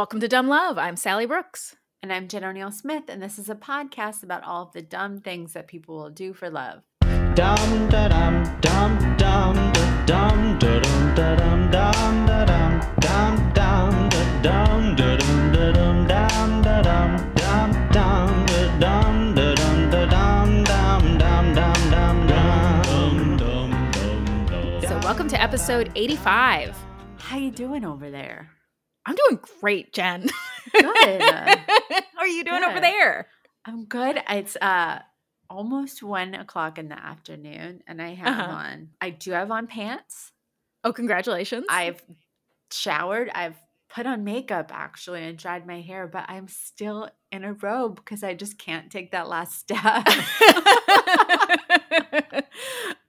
Welcome to Dumb Love. I'm Sally Brooks. And I'm Jen O'Neill Smith, and this is a podcast about all of the dumb things that people will do for love. Dum da dum dum dum da dum da dum da dum dum da dum dum dum da dum da dum da dum dum da dum dum dum da dum da dum da dum dum dum dum dum dum So welcome to episode 85. How you doing over there? I'm doing great, Jen. Good. How are you doing Good. over there? I'm good. It's uh almost one o'clock in the afternoon, and I have Uh-huh. on. I do have on pants. Oh, congratulations. I've showered. I've put on makeup actually and dried my hair, but I'm still in a robe because I just can't take that last step.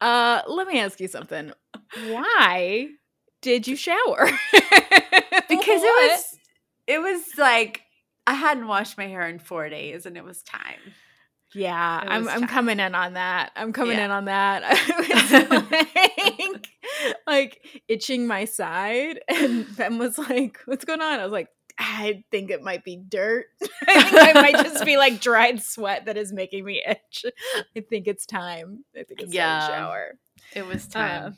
uh, let me ask you something. Why did you shower? Because What? it was it was like I hadn't washed my hair in four days and it was time. Yeah, It I'm was I'm coming in on that. I'm coming Yeah. in on that. I was like, like itching my side, and Ben was like, "What's going on?" I was like, "I think it might be dirt. I think I might just be like dried sweat that is making me itch. I think it's time. I think it's Yeah. time to shower." It was time. Uh,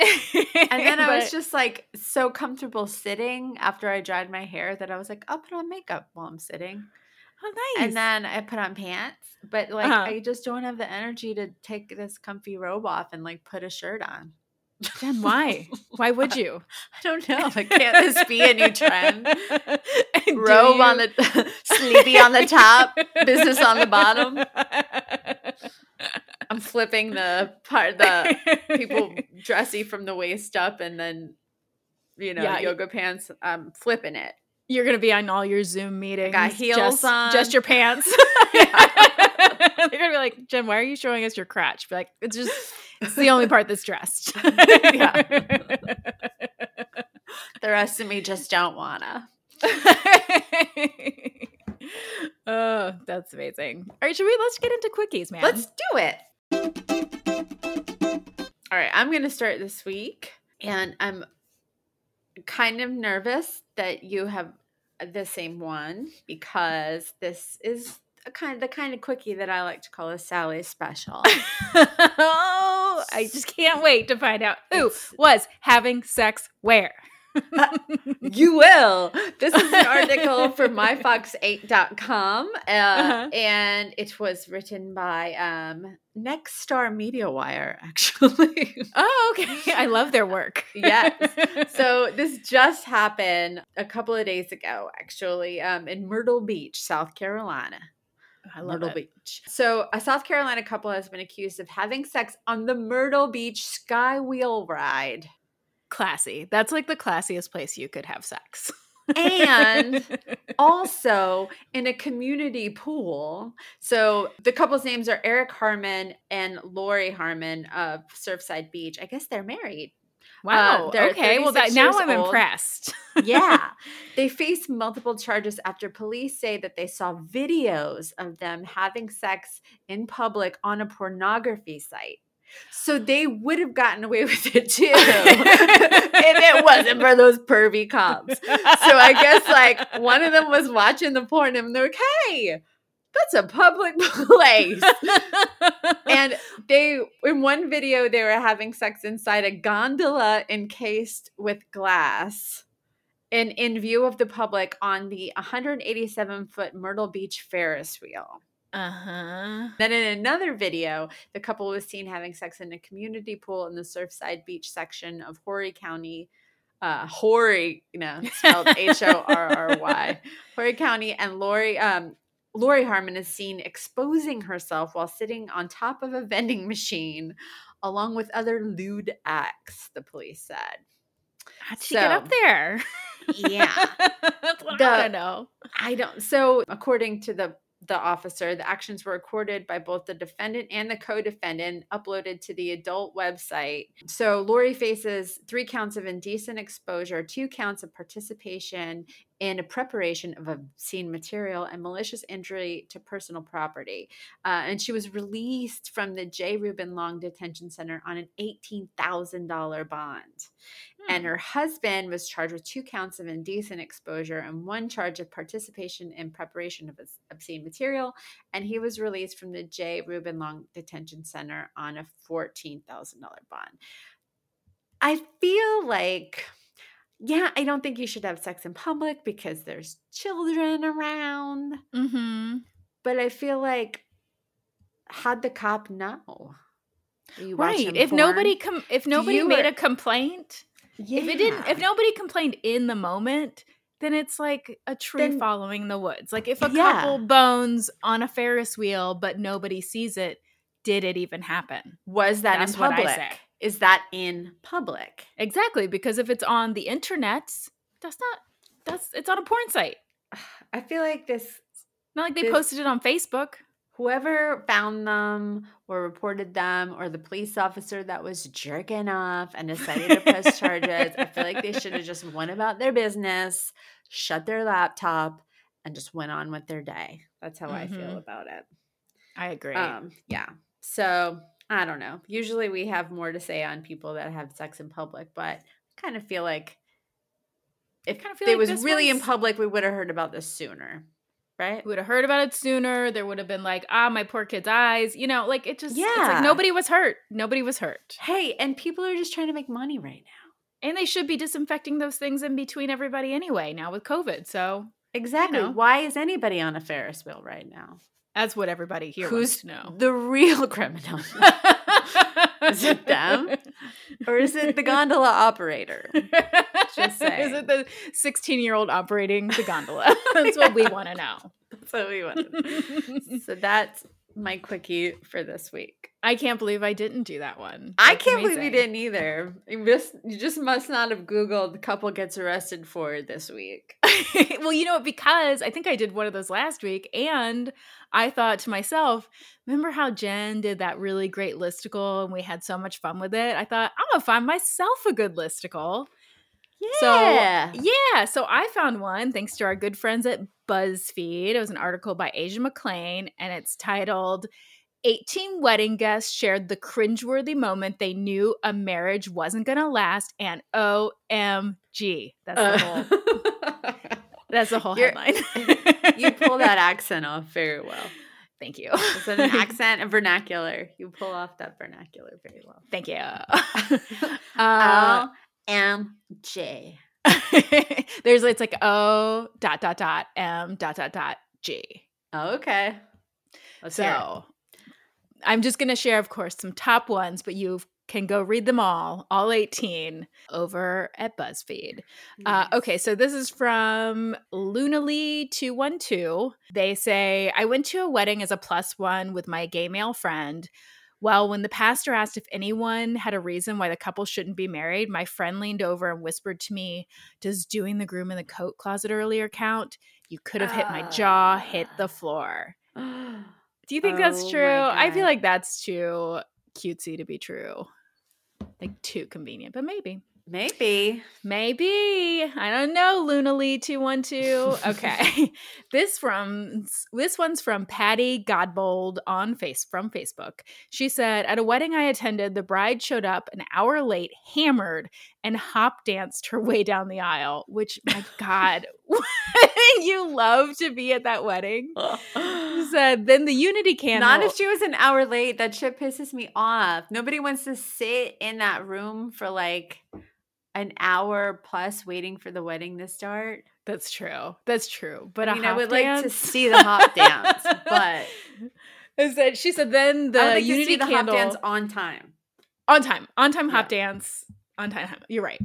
and then I was just like so comfortable sitting after I dried my hair that I was like, I'll put on makeup while I'm sitting. oh, nice. And then I put on pants. But like Uh-huh. I just don't have the energy to take this comfy robe off and like put a shirt on. Then why? Why would you? I don't know. Like, can't this be a new trend? Robe on the sleepy on the top, business on the bottom. I'm flipping the part the people dressy from the waist up and then you know Yeah, yoga pants. I'm flipping it. You're gonna be on all your Zoom meetings. got heels just, on. just your pants. They're gonna be like, Jen, why are you showing us your crotch? Be like, it's just it's the only part that's dressed. Yeah. The rest of me just don't wanna. Oh, that's amazing. All right, should we let's get into quickies, man? Let's do it. All right, I'm going to start this week, and I'm kind of nervous that you have the same one because this is a kind the kind of quickie that I like to call a Sally special. oh, I just can't wait to find out who It's- was having sex where. you will. This is an article for myfox8.com, uh, Uh-huh. and it was written by um, Nexstar Media Wire, actually. Oh, okay. I love their work. Yes. so this just happened a couple of days ago, actually, um, in Myrtle Beach, South Carolina. I love Myrtle it. Beach. So a South Carolina couple has been accused of having sex on the Myrtle Beach Sky Wheel ride. Classy. That's like the classiest place you could have sex. And also in a community pool. So the couple's names are Eric Harmon and Lori Harmon of Surfside Beach. I guess they're married. Um, wow. they're okay. Well, that now I'm old. impressed. yeah. They face multiple charges after police say that they saw videos of them having sex in public on a pornography site. So they would have gotten away with it too if it wasn't for those pervy cops. So I guess like one of them was watching the porn and they're like, hey, that's a public place. and they in one video they were having sex inside a gondola encased with glass and in view of the public on the 187 foot myrtle beach ferris wheel uh huh. then in another video the couple was seen having sex in a community pool in the surfside beach section of horry county uh horry you know spelled h-o-r-r-y horry county and lori um Lori Harmon is seen exposing herself while sitting on top of a vending machine along with other lewd acts, the police said. How'd she get up there? Yeah. That's what The- I to know. I don't so according to the the officer, the actions were recorded by both the defendant and the co-defendant, uploaded to the adult website. So Lori faces three counts of indecent exposure, two counts of participation in a preparation of obscene material and malicious injury to personal property. Uh, and she was released from the J. Reuben Long Detention Center on an $18,000 bond. And Hmm. her husband was charged with two counts of indecent exposure and one charge of participation in preparation of obscene material. And he was released from the J. Reuben Long Detention Center on a $14,000 bond. I feel like, yeah, I don't think you should have sex in public because there's children around. Mm-hmm. But I feel like, how'd the cop know? You Right. If porn? nobody com- if nobody you made or- a complaint, if it didn't if nobody complained in the moment, then it's like a tree Then- following the woods. Like if a Yeah. couple bones on a Ferris wheel but nobody sees it, did it even happen? was that That's in public? Is that in public? Exactly, because if it's on the internet, that's not that's it's on a porn site. I feel like this Not like they This- posted it on Facebook. whoever found them or reported them or the police officer that was jerking off and decided to press charges, I feel like they should have just went about their business, shut their laptop, and just went on with their day. That's how I feel Mhm. about it. I agree. Um, yeah. So I don't know. Usually we have more to say on people that have sex in public, but I kind of feel like if kinda feel it like was really in public, we would have heard about this sooner. Right? We would have heard about it sooner. There would have been like, ah, my poor kid's eyes. You know, like it just, it's Yeah. like nobody was hurt. Nobody was hurt. Hey, and people are just trying to make money right now. And they should be disinfecting those things in between everybody anyway, now with COVID. So Exactly. know. Why is anybody on a Ferris wheel right now? That's what everybody here wants Who's to know. the real criminal? Is it them? or is it the gondola operator? Just Is it the 16 year old operating the gondola? That's what we want to know. So we wanted. So that's my quickie for this week. I can't believe I didn't do that one. I can't believe you didn't either. You just, you just must not have Googled couple gets arrested for this week. well, you know what? Because I think I did one of those last week, and I thought to myself, remember how Jen did that really great listicle and we had so much fun with it? I thought, I'm gonna find myself a good listicle. Yeah. Yeah, so I found one thanks to our good friends at BuzzFeed. It was an article by Asia McClain, and it's titled 18 wedding guests shared the cringeworthy moment they knew a marriage wasn't gonna last, and OMG. That's the whole Uh, that's the whole You're- headline. you pull that accent off very well. Thank you. Is it an accent and vernacular? You pull off that vernacular very well. Thank you. uh, O M J. there's it's like O dot dot dot M dot dot dot G. Okay. Let's. So I'm just gonna share, of course, some top ones, but you can go read them all, all 18, over at BuzzFeed. Uh, okay, so this is from Lunaly212. They say, I went to a wedding as a plus one with my gay male friend. Well, when the pastor asked if anyone had a reason why the couple shouldn't be married, my friend leaned over and whispered to me, Does doing the groom in the coat closet earlier count? You could have hit my jaw, hit the ah. floor. Do you think that's Oh true? I feel like that's too cutesy to be true. Like too convenient, but maybe. Maybe. Maybe. I don't know, Lunaly 212. Okay. this from this one's from Patty Godbold on face from Facebook. She said, At a wedding I attended, the bride showed up an hour late, hammered, and hop danced her way down the aisle, which my God, you love to be at that wedding? Said, then the unity candle. Not if she was an hour late. That shit pisses me off. Nobody wants to sit in that room for like an hour plus waiting for the wedding to start. That's true. That's true. But I mean, I would like to see the hop dance, but Is that she said then the I like unity see the candle hop dance on time. on time, on time hop Yeah. dance. On time, you're right.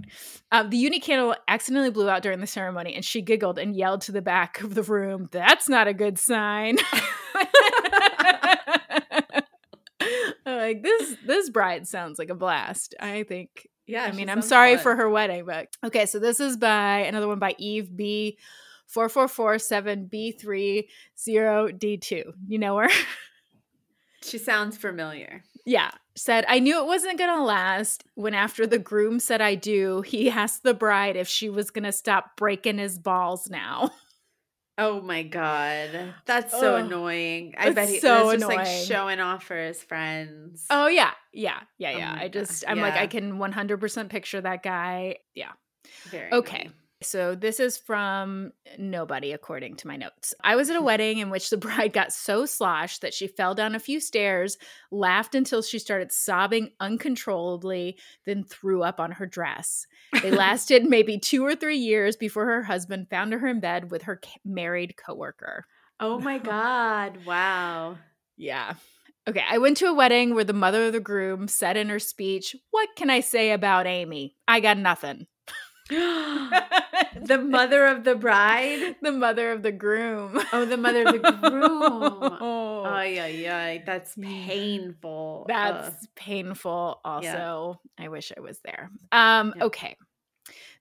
Um, the unity candle accidentally blew out during the ceremony, and she giggled and yelled to the back of the room, "That's not a good sign." Like this, this bride sounds like a blast. I think Yeah, I mean, I'm sorry for her wedding, but okay. So this is by another one by Eve B, four four four seven B three zero D two. You know her? She sounds familiar. Yeah. Said, I knew it wasn't going to last when after the groom said I do, he asked the bride if she was going to stop breaking his balls now. Oh my god, that's so Ugh, annoying. I it's bet he so was just like annoying. showing off for his friends. Oh, yeah. Yeah. Yeah. Oh Yeah. my I God, just, I'm like, yeah. I can 100% picture that guy. Yeah. Very Okay. annoying. So this is from nobody, according to my notes. I was at a mm-hmm. wedding in which the bride got so sloshed that she fell down a few stairs, laughed until she started sobbing uncontrollably, then threw up on her dress. They lasted maybe two or three years before her husband found her in bed with her married coworker. Oh my god! Wow. Yeah. Okay, I went to a wedding where the mother of the groom said in her speech, What can I say about Amy? I got nothing. the mother of the bride. the mother of the groom. Oh, the mother of the groom. Oh, ay, ay. That's painful. that's Ugh. painful. Yeah. Also, I wish I was there. Um, Yeah. okay.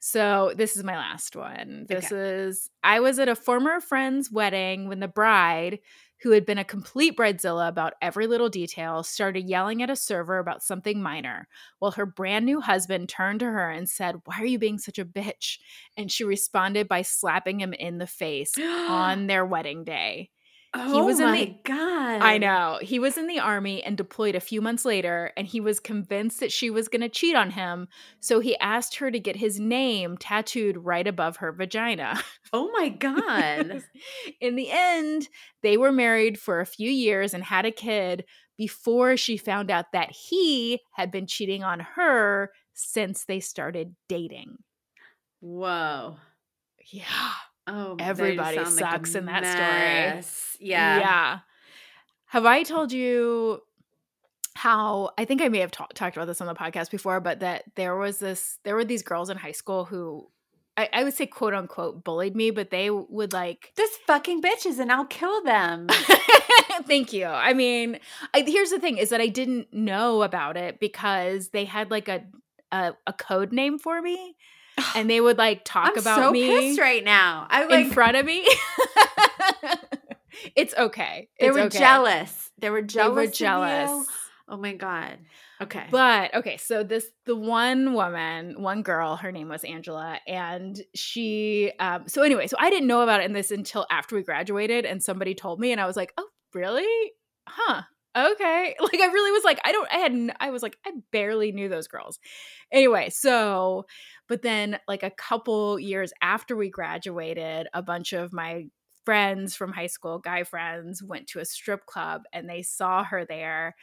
So this is my last one. This Okay. is I was at a former friend's wedding when the bride, who had been a complete bridezilla about every little detail, started yelling at a server about something minor, while her brand new husband turned to her and said, Why are you being such a bitch? And she responded by slapping him in the face on their wedding day. Oh was in my the- god. I know. He was in the army and deployed a few months later, and he was convinced that she was going to cheat on him. So he asked her to get his name tattooed right above her vagina. Oh my god. in the end, they were married for a few years and had a kid before she found out that he had been cheating on her since they started dating. Whoa. Yeah. Oh, Everybody sound like sucks in that story. mess. Yeah. Yeah. Have I told you how I think I may have ta- talked about this on the podcast before, but that there was this, there were these girls in high school who I, I would say quote unquote bullied me, but they would like, This fucking bitches and I'll kill them. thank you. I mean, I, here's the thing is that I didn't know about it because they had like a, a, a code name for me and they would like talk I'm about so me pissed right now. I in front of me. it's okay. they were okay. jealous. They were jealous. They were jealous. Oh my god. Okay. But okay, so this the one woman, one girl, her name was Angela, and she um so anyway, so I didn't know about it in this until after we graduated and somebody told me and I was like, "Oh, really? Huh. Okay." Like I really was like, I don't I had, I was like I barely knew those girls. Anyway, so but then like a couple years after we graduated, a bunch of my friends from high school, guy friends, went to a strip club and they saw her there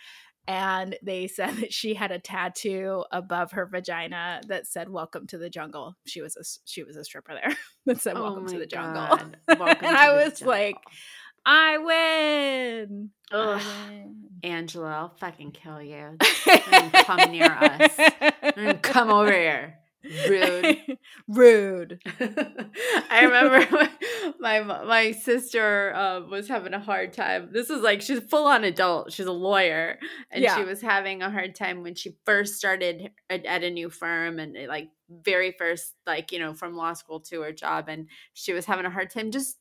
and they said that she had a tattoo above her vagina that said "Welcome to the jungle." She was a she was a stripper there that said Oh "Welcome to my the jungle,". Welcome and I was like, jungle. "I win!" I Ugh. win. Angela, I'll fucking kill you. Don't come near us. Come over here. Rude. Rude. I remember my my sister uh, was having a hard time. This is like she's full on adult. She's a lawyer, and Yeah. she was having a hard time when she first started at, at a new firm and like very first like you know from law school to her job, and she was having a hard time just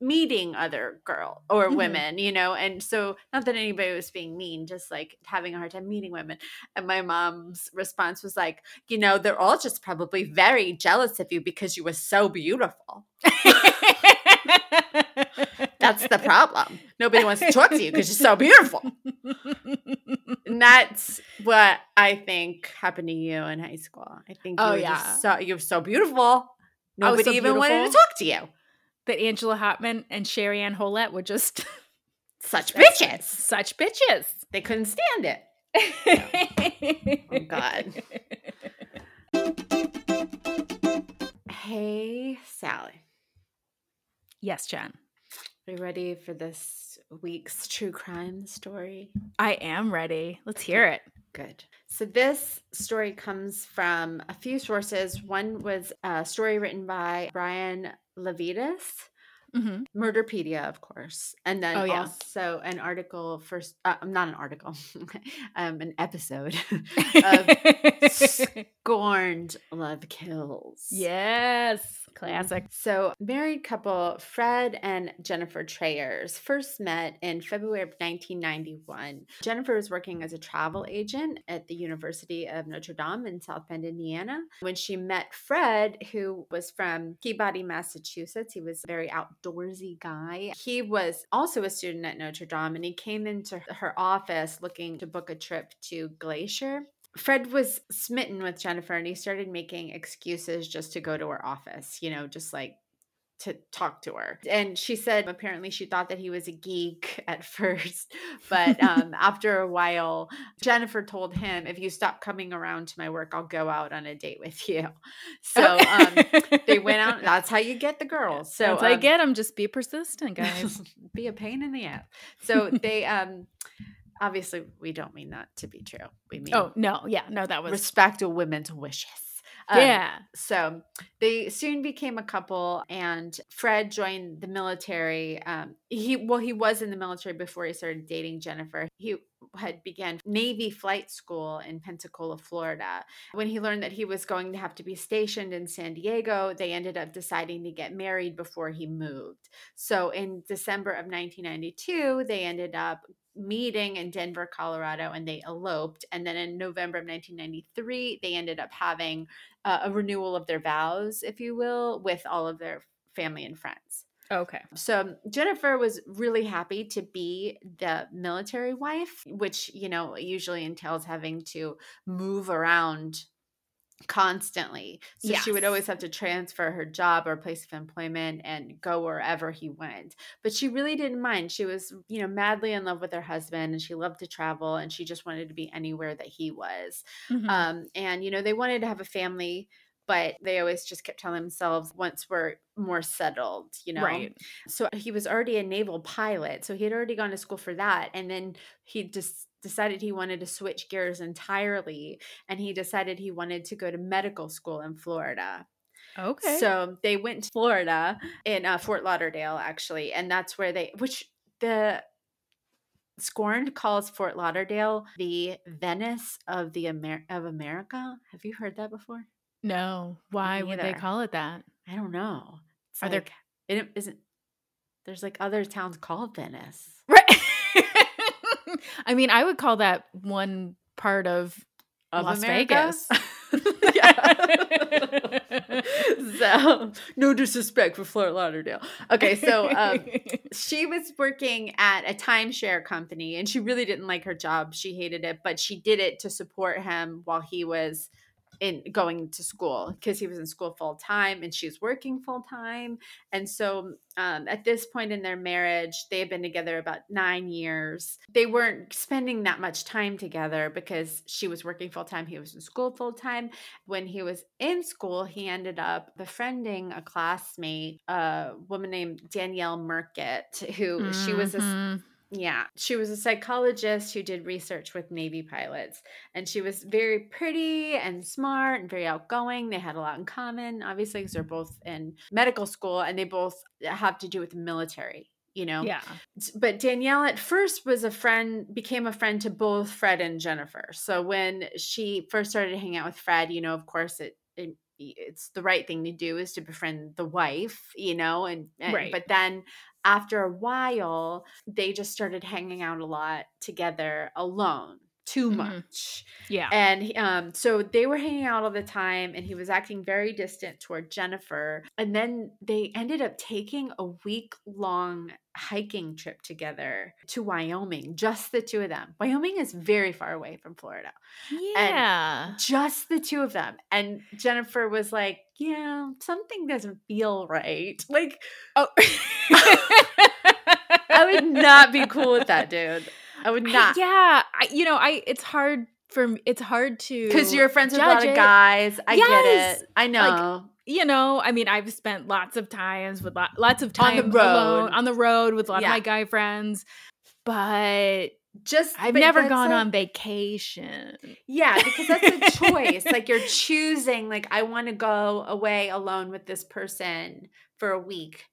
meeting other girl or Mhm. women you know and so not that anybody was being mean just like having a hard time meeting women and my mom's response was like you know they're all just probably very jealous of you because you were so beautiful. That's the problem. Nobody wants to talk to you because you're so beautiful. And that's what i think happened to you in high school. I think you Oh, were yeah. just so you're so beautiful. Nobody so even wanted to talk to you that Angela Hotman and Sherry Ann Holett were just such bitches. Such bitches. they couldn't stand it oh God. Hey, Sally. Yes, Jen. Are you ready for this week's true crime story? I am ready. Let's hear it. Good. So, this story comes from a few sources. One was a story written by Brian Levitas Mhm. Murderpedia, of course, and then Oh, yeah. also an article first. uh, not an article, um, an episode of Scorned Love Kills. yes, classic. So, married couple Fred and Jennifer Trayers first met in February of 1991. Jennifer was working as a travel agent at the University of Notre Dame in South Bend, Indiana. When she met Fred, who was from Peabody, Massachusetts, he was very very outdoorsy guy. He was also a student at Notre Dame and he came into her office looking to book a trip to Glacier. Fred was smitten with Jennifer and he started making excuses just to go to her office, you know, just like to talk to her. And she said apparently she thought that he was a geek at first, but um, after a while, Jennifer told him, if you stop coming around to my work, I'll go out on a date with you. So um, they went out. That's how you get the girls. So That's how you um, get them. Just be persistent, guys. be a pain in the ass. So they um obviously we don't mean that to be true. We mean oh no, yeah, no, that was respect a women's wishes. Um, yeah. So they soon became a couple, and Fred joined the military. Um, he well, he was in the military before he started dating Jennifer. He had began Navy flight school in Pensacola, Florida. When he learned that he was going to have to be stationed in San Diego, they ended up deciding to get married before he moved. So in December of 1992, they ended up meeting in Denver, Colorado, and they eloped. And then in November of 1993, they ended up having uh, a renewal of their vows, if you will, with all of their family and friends. Okay. So Jennifer was really happy to be the military wife, which, you know, usually entails having to move around constantly. So she would always have to transfer her job or place of employment and go wherever he went. But she really didn't mind. She was, you know, madly in love with her husband and she loved to travel and she just wanted to be anywhere that he was. Mhm. Um, and, you know, they wanted to have a family, but they always just kept telling themselves once we're more settled, you know. Right. So he was already a naval pilot. So he had already gone to school for that. And then he just decided he wanted to switch gears entirely. And he decided he wanted to go to medical school in Florida. Okay. So they went to Florida in uh, Fort Lauderdale, actually. And that's where they, which the, Scorned calls Fort Lauderdale the Venice of the Amer- of America. Have you heard that before? No. Why would they call it that? I don't know. It's Are there- it isn't. There's like other towns called Venice. Right. I mean, I would call that one part of Of Las America? Vegas. so no disrespect for Fort Lauderdale. Okay, so um, she was working at a timeshare company and she really didn't like her job. She hated it, but she did it to support him while he was in going to school because he was in school full time and she was working full time. And so um, at this point in their marriage, they had been together about nine years. They weren't spending that much time together because she was working full time. He was in school full time. When he was in school, he ended up befriending a classmate, a woman named Danielle Merkett, who she was a. yeah, she was a psychologist who did research with Navy pilots. And she was very pretty and smart and very outgoing. They had a lot in common, obviously, because they're mm-hmm. both in medical school and they both uh, have to do with the military, you know? Yeah. But Danielle at first was a friend, became a friend to both Fred and Jennifer. So when she first started hanging out with Fred, you know, of course, it, it it's the right thing to do is to befriend the wife, you know, and, and Right. but then after a while, they just started hanging out a lot together alone. Too Mhm. much. Yeah. And um, so they were hanging out all the time, and he was acting very distant toward Jennifer. And then they ended up taking a week long hiking trip together to Wyoming, just the two of them. Wyoming is very far away from Florida, yeah. just the two of them. And Jennifer was like, Yeah, something doesn't feel right. Like, oh. I would not be cool with that, dude. I would I- not. yeah. I, you know, I. It's hard for me. It's hard to Because you're friends with a lot of guys. I Yes. get it. I know. you know, I mean, I've spent lots of times with lot, lots of On the time road. alone, on the road with a lot Yeah. of my guy friends, but just I've never gone like- on vacation. Yeah, because that's a choice. like you're choosing, like, I want to go away alone with this person for a week.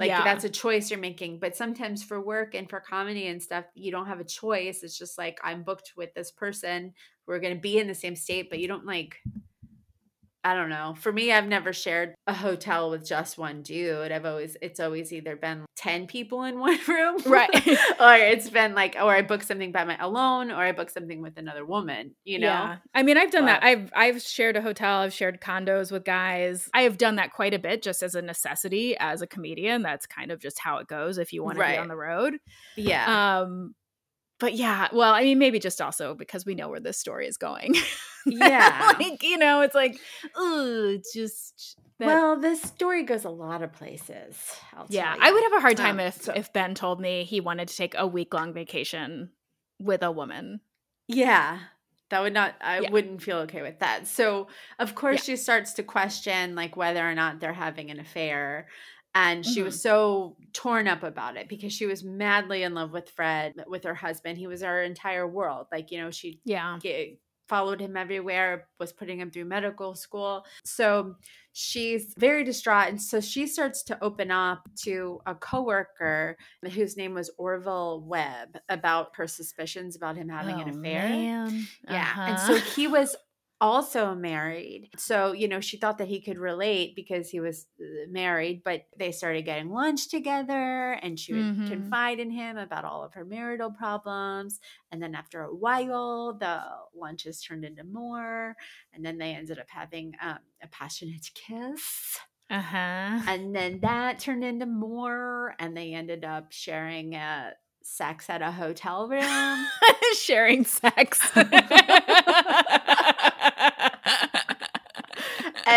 Like Yeah. that's a choice you're making. But sometimes for work and for comedy and stuff, you don't have a choice. It's just like I'm booked with this person. We're gonna be in the same state, but you don't like I don't know. For me, I've never shared a hotel with just one dude. I've always it's always either been 10 people in one room. Right. or it's been like or I book something by my alone or I book something with another woman, you know? Yeah. I mean, I've done that. I've I've shared a hotel, I've shared condos with guys. I have done that quite a bit just as a necessity as a comedian. That's kind of just how it goes if you want to Right. be on the road. Yeah. Um but yeah, well, I mean maybe just also because we know where this story is going. Yeah. like, you know, it's like, ooh, just that- well, this story goes a lot of places. I'll yeah, I would have a hard time Um, if so- if Ben told me he wanted to take a week long vacation with a woman. Yeah. That would not I Yeah. wouldn't feel okay with that. So of course Yeah. she starts to question like whether or not they're having an affair. And she Mm-hmm. was so torn up about it because she was madly in love with Fred, with her husband. He was her entire world. Like, you know, she Yeah. followed him everywhere, was putting him through medical school. So she's very distraught. And so she starts to open up to a coworker whose name was Orville Webb about her suspicions about him having an Oh, affair. man. Yeah. And Uh-huh. so he was also married. So, you know, she thought that he could relate because he was uh, married, but they started getting lunch together and she would Mhm. confide in him about all of her marital problems. And then after a while, the lunches turned into more. And then they ended up having um, a passionate kiss. Uh-huh. And then that turned into more. And they ended up sharing uh, sex at a hotel room. Sharing sex.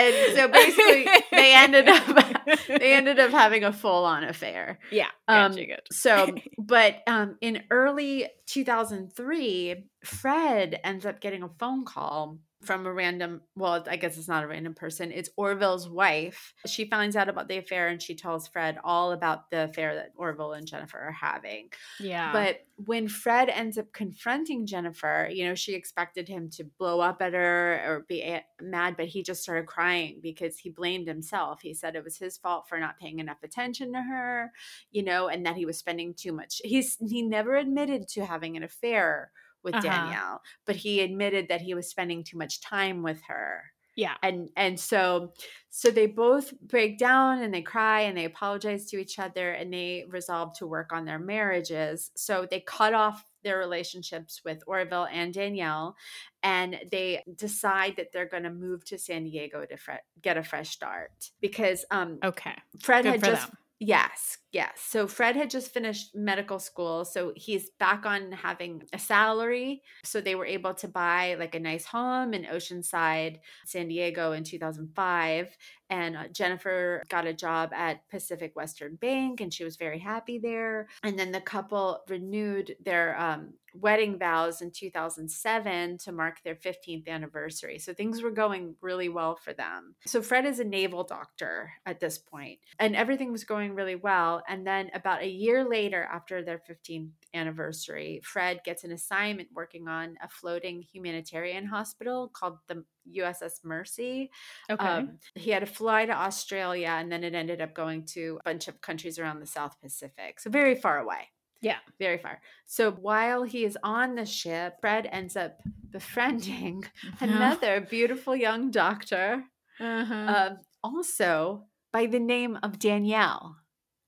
and so basically they ended up they ended up having a full-on affair Yeah. um gotcha. so but um in early 2003 fred ends up getting a phone call from a random well i guess it's not a random person it's orville's wife she finds out about the affair and she tells fred all about the affair that orville and jennifer are having Yeah. but when Fred ends up confronting Jennifer, you know, she expected him to blow up at her or be a- mad, but he just started crying because he blamed himself. He said it was his fault for not paying enough attention to her, you know, and that he was spending too much. He's he never admitted to having an affair with Uh-huh. Danielle, but he admitted that he was spending too much time with her yeah. and and so so they both break down and they cry and they apologize to each other and they resolve to work on their marriages so they cut off their relationships with Orville and Danielle and they decide that they're going to move to San Diego to fre- get a fresh start because um Okay. Fred Good had just them. Yes, yes. So Fred had just finished medical school, so he's back on having a salary. So they were able to buy like a nice home in Oceanside, San Diego in 2005. And uh, Jennifer got a job at Pacific Western Bank, and she was very happy there. And then the couple renewed their um, wedding vows in 2007 to mark their 15th anniversary. So things were going really well for them. So Fred is a naval doctor at this point, and everything was going really well. And then about a year later, after their 15th anniversary, Fred gets an assignment working on a floating humanitarian hospital called the USS Mercy. Okay. Um, he had to fly to Australia, and then it ended up going to a bunch of countries around the South Pacific. So very far away yeah. very far. So while he is on the ship, Fred ends up befriending another beautiful young doctor, Uh-huh. um, also by the name of Danielle.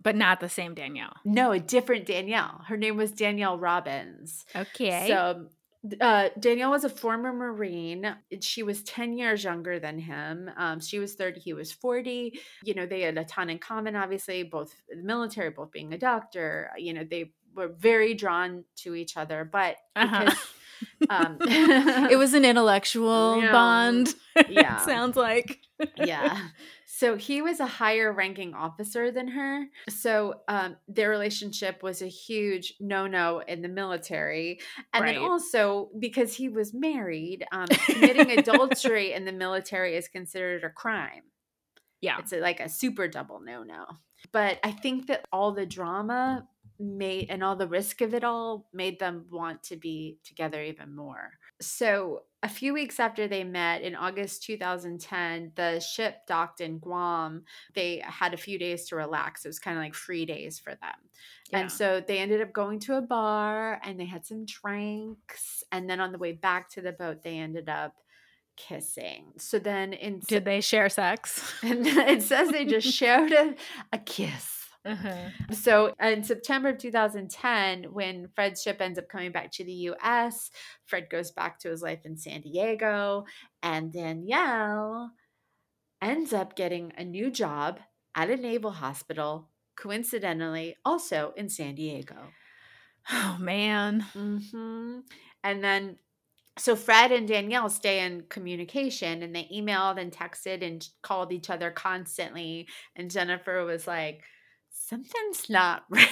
but not the same Danielle. No, a different Danielle. Her name was Danielle Robbins. Okay. So uh, Danielle was a former Marine. She was 10 years younger than him. Um, she was 30, he was 40. You know, they had a ton in common, obviously, both the military, both being a doctor. You know, they were very drawn to each other, but Uh-huh. because um, it was an intellectual Yeah. bond. Yeah. Sounds like. yeah. So he was a higher ranking officer than her. So um, their relationship was a huge no no in the military. And then also because he was married, um, committing adultery in the military is considered a crime. Yeah. It's a, like a super double no no. But I think that all the drama made and all the risk of it all made them want to be together even more. So, a few weeks after they met in August 2010, the ship docked in Guam. They had a few days to relax. It was kind of like free days for them. Yeah. And so they ended up going to a bar and they had some drinks. And then on the way back to the boat, they ended up kissing. So then in Did they share sex? and it says they just shared a, a kiss. Uh-huh. So in September of 2010, when Fred's ship ends up coming back to the US, Fred goes back to his life in San Diego, and Danielle ends up getting a new job at a naval hospital, coincidentally, also in San Diego. Oh man. hmm And then, so Fred and Danielle stay in communication and they emailed and texted and called each other constantly. And Jennifer was like, something's not right.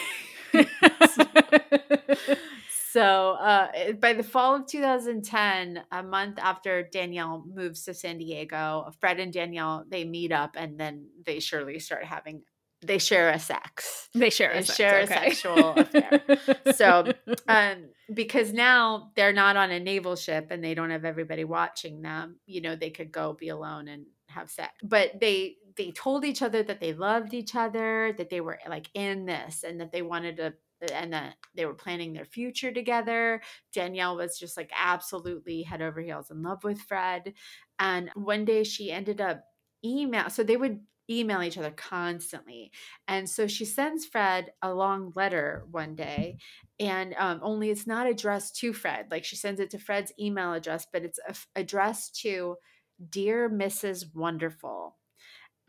so uh, by the fall of 2010 a month after danielle moves to san diego fred and danielle they meet up and then they surely start having they share a sex they share They a sex, share a okay. sexual affair. So, um, because now they're not on a naval ship and they don't have everybody watching them, you know, they could go be alone and have sex. But they they told each other that they loved each other, that they were like in this and that they wanted to and that they were planning their future together. Danielle was just like absolutely head over heels in love with Fred. And one day she ended up email so they would email each other constantly. And so she sends Fred a long letter one day, and um, only it's not addressed to Fred. Like she sends it to Fred's email address, but it's addressed to Dear Mrs. Wonderful.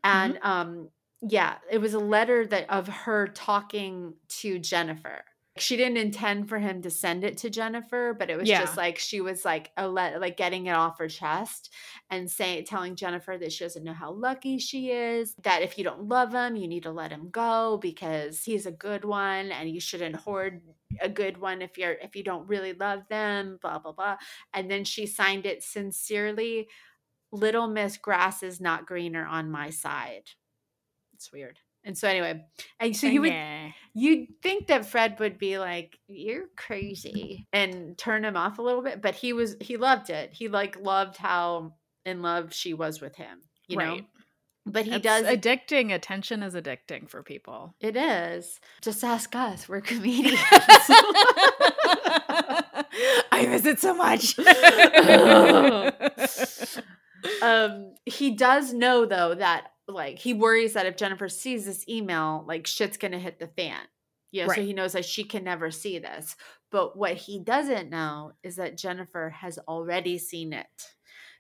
And um, yeah, it was a letter that of her talking to Jennifer. She didn't intend for him to send it to Jennifer, but it was Yeah. just like she was like a let like getting it off her chest and saying telling Jennifer that she doesn't know how lucky she is, that if you don't love him, you need to let him go because he's a good one and you shouldn't hoard a good one if you're if you don't really love them, blah blah blah. And then she signed it sincerely, Little Miss Grass is not greener on my side. It's weird. And so anyway, and so you would Yeah. You'd think that Fred would be like, "You're crazy," and turn him off a little bit, but he was he loved it. He like loved how in love she was with him, you know. But he It's does addicting. Attention is addicting for people. it is. Just ask us. We're comedians. I miss it so much. um he does know though that like he worries that if Jennifer sees this email, like shit's gonna hit the fan. Yeah, know, so he knows that she can never see this. But what he doesn't know is that Jennifer has already seen it.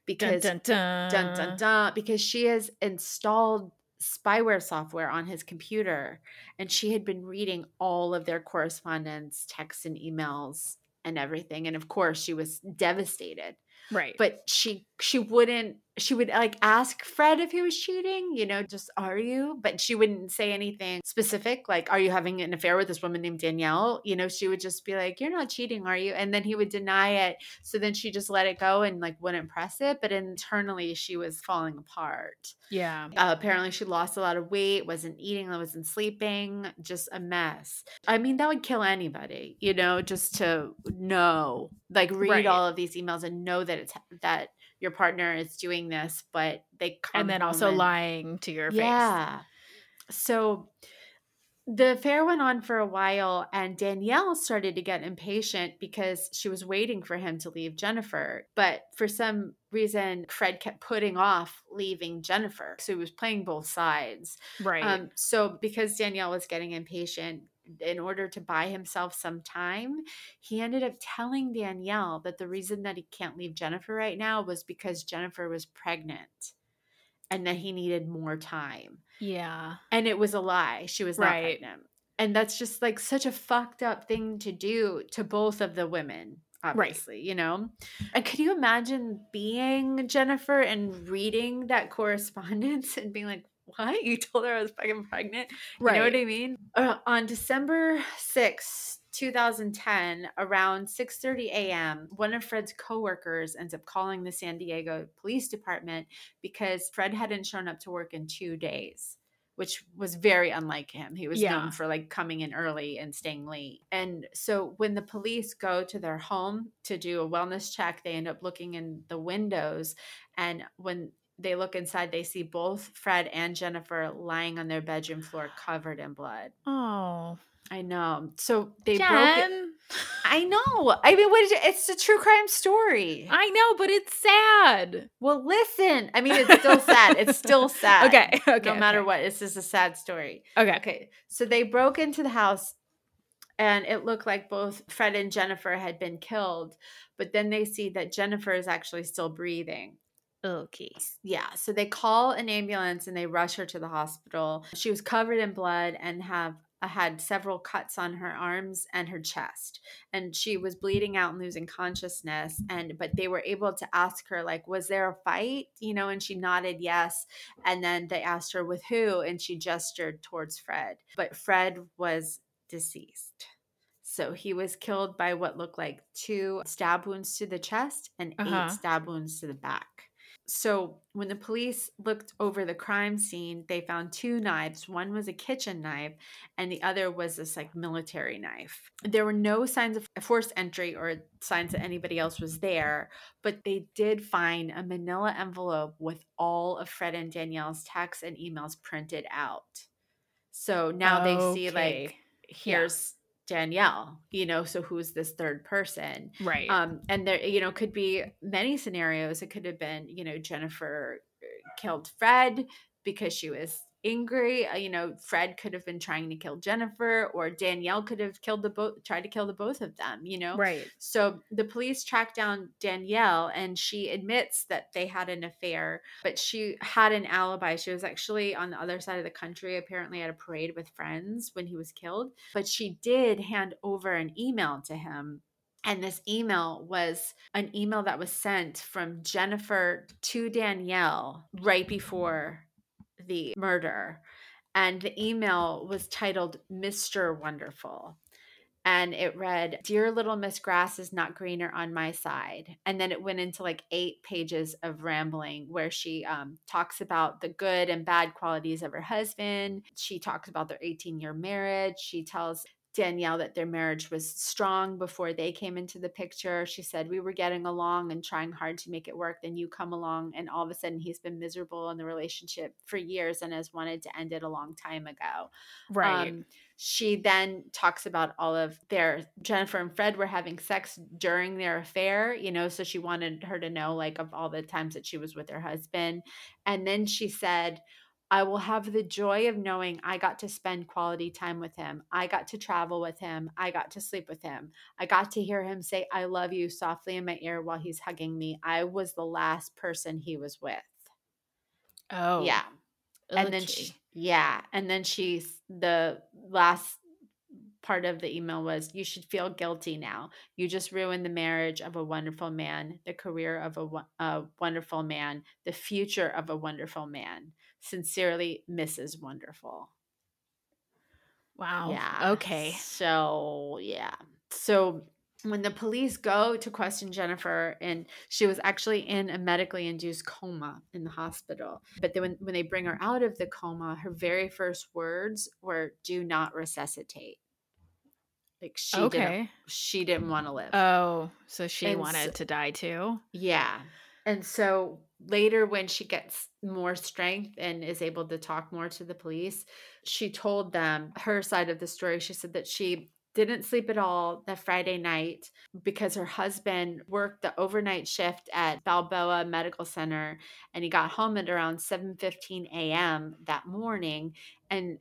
Because dun, dun, dun dun dun because she has installed spyware software on his computer and she had been reading all of their correspondence texts and emails and everything and of course she was devastated Right. but she she wouldn't she would like ask fred if he was cheating you know just are you? But she wouldn't say anything specific like are you having an affair with this woman named danielle? You know she would just be like you're not cheating are you? And then he would deny it. So then she just let it go and like wouldn't press it. But internally she was falling apart. Yeah. uh, apparently she lost a lot of weight wasn't eating wasn't sleeping just a mess. I mean that would kill anybody you know just to know like read Right. all of these emails and know that it's that your partner is doing this but they come And then also and- lying to your face. yeah so the affair went on for a while and danielle started to get impatient because she was waiting for him to leave jennifer but for some reason fred kept putting off leaving jennifer so he was playing both sides Right. um, so because Danielle was getting impatient, in order to buy himself some time, he ended up telling Danielle that the reason that he can't leave Jennifer right now was because Jennifer was pregnant and that he needed more time. yeah. And it was a lie. She was not Right. pregnant. And that's just like such a fucked up thing to do to both of the women. Obviously, you know? And could you imagine being Jennifer and reading that correspondence and being like, what? You told her I was fucking pregnant? Right. You know what I mean? Uh, on December 6th, 2010, around 6:30 a.m., one of Fred's coworkers ends up calling the San Diego Police Department because Fred hadn't shown up to work in 2 days. which was very unlike him. He was Yeah. known for like coming in early and staying late. And so when the police go to their home to do a wellness check, they end up looking in the windows. And when they look inside, they see both Fred and Jennifer lying on their bedroom floor covered in blood. Oh, I know. So they broke it. I know. I mean, what is it? It's a true crime story. I know, but it's sad. well, listen. I mean, it's still sad. It's still sad. Okay, okay. no matter okay. what, this is a sad story. Okay. Okay. So they broke into the house and it looked like both Fred and Jennifer had been killed, but then they see that Jennifer is actually still breathing. Okay. Yeah. So they call an ambulance and they rush her to the hospital. She was covered in blood and have uh, had several cuts on her arms and her chest and she was bleeding out and losing consciousness and but they were able to ask her like was there a fight you know and she nodded yes and then they asked her with who and she gestured towards Fred but Fred was deceased so he was killed by what looked like two stab wounds to the chest and Uh-huh. eight stab wounds to the back so when the police looked over the crime scene, they found two knives. One was a kitchen knife, and the other was this like military knife. There were no signs of forced entry or signs that anybody else was there, but they did find a manila envelope with all of Fred and Danielle's texts and emails printed out. So now they see like Okay. here's Danielle, you know, so who's this third person? Right. um and there you know could be many scenarios it could have been you know jennifer uh, killed fred because she was angry uh, you know fred could have been trying to kill jennifer or danielle could have killed the both tried to kill the both of them you know right. so the police tracked down Danielle and she admits that they had an affair, but she had an alibi. She was actually on the other side of the country, apparently at a parade with friends when he was killed. But she did hand over an email to him. And this email was an email that was sent from Jennifer to Danielle right before the murder. And the email was titled Mr. Wonderful and it read dear little miss grass is not greener on my side and then it went into like eight pages of rambling where she um, talks about the good and bad qualities of her husband she talks about their 18 year marriage she tells Danielle that their marriage was strong before they came into the picture. She said, We were getting along and trying hard to make it work. Then you come along, and all of a sudden, he's been miserable in the relationship for years and has wanted to end it a long time ago. Right. Um, she then talks about all of their Jennifer and Fred were having sex during their affair, you know, so she wanted her to know like of all the times that she was with her husband. And then she said, I will have the joy of knowing I got to spend quality time with him. I got to travel with him. I got to sleep with him. I got to hear him say, I love you softly in my ear while he's hugging me. I was the last person he was with. oh. Yeah and then she, yeah and then she's the last part of the email was you should feel guilty now you just ruined the marriage of a wonderful man the career of a, a wonderful man the future of a wonderful man sincerely mrs wonderful Wow. yeah Okay. so yeah so when the police go to question Jennifer, and she was actually in a medically induced coma in the hospital, but then when, when they bring her out of the coma, her very first words were "Do not resuscitate." Like she didn't, okay. she didn't want to live. Oh, so she And wanted so- to die too. Yeah. And so later, when she gets more strength and is able to talk more to the police, she told them her side of the story. She said that she didn't sleep at all that Friday night because her husband worked the overnight shift at Balboa Medical Center and he got home at around 7:15 a.m. that morning and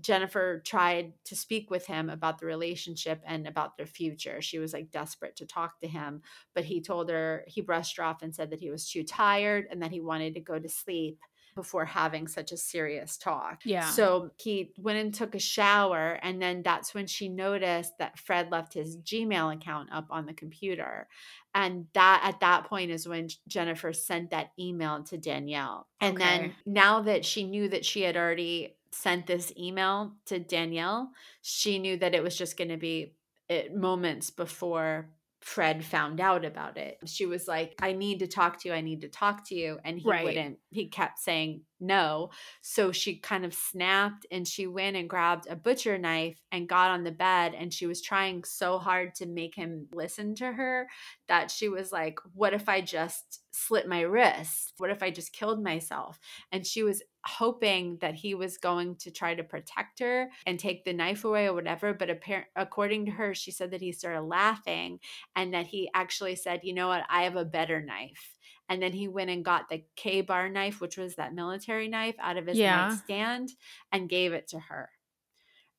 Jennifer tried to speak with him about the relationship and about their future. She was like desperate to talk to him, but he told her he brushed her off and said that he was too tired and that he wanted to go to sleep before having such a serious talk. Yeah. So he went and took a shower and then that's when she noticed that Fred left his Gmail account up on the computer. And that at that point is when Jennifer sent that email to Danielle. And then now that she knew that she had already sent this email to Danielle, she knew that it was just going to be it, moments before Fred found out about it. She was like, I need to talk to you. I need to talk to you. And he Right. wouldn't, he kept saying, no. So she kind of snapped and she went and grabbed a butcher knife and got on the bed. And she was trying so hard to make him listen to her that she was like, What if I just slit my wrist? What if I just killed myself? And she was hoping that he was going to try to protect her and take the knife away or whatever. But apparent, according to her, she said that he started laughing and that he actually said, You know what? I have a better knife and then he went and got the Ka-Bar knife, which was that military knife, out of his yeah. nightstand and gave it to her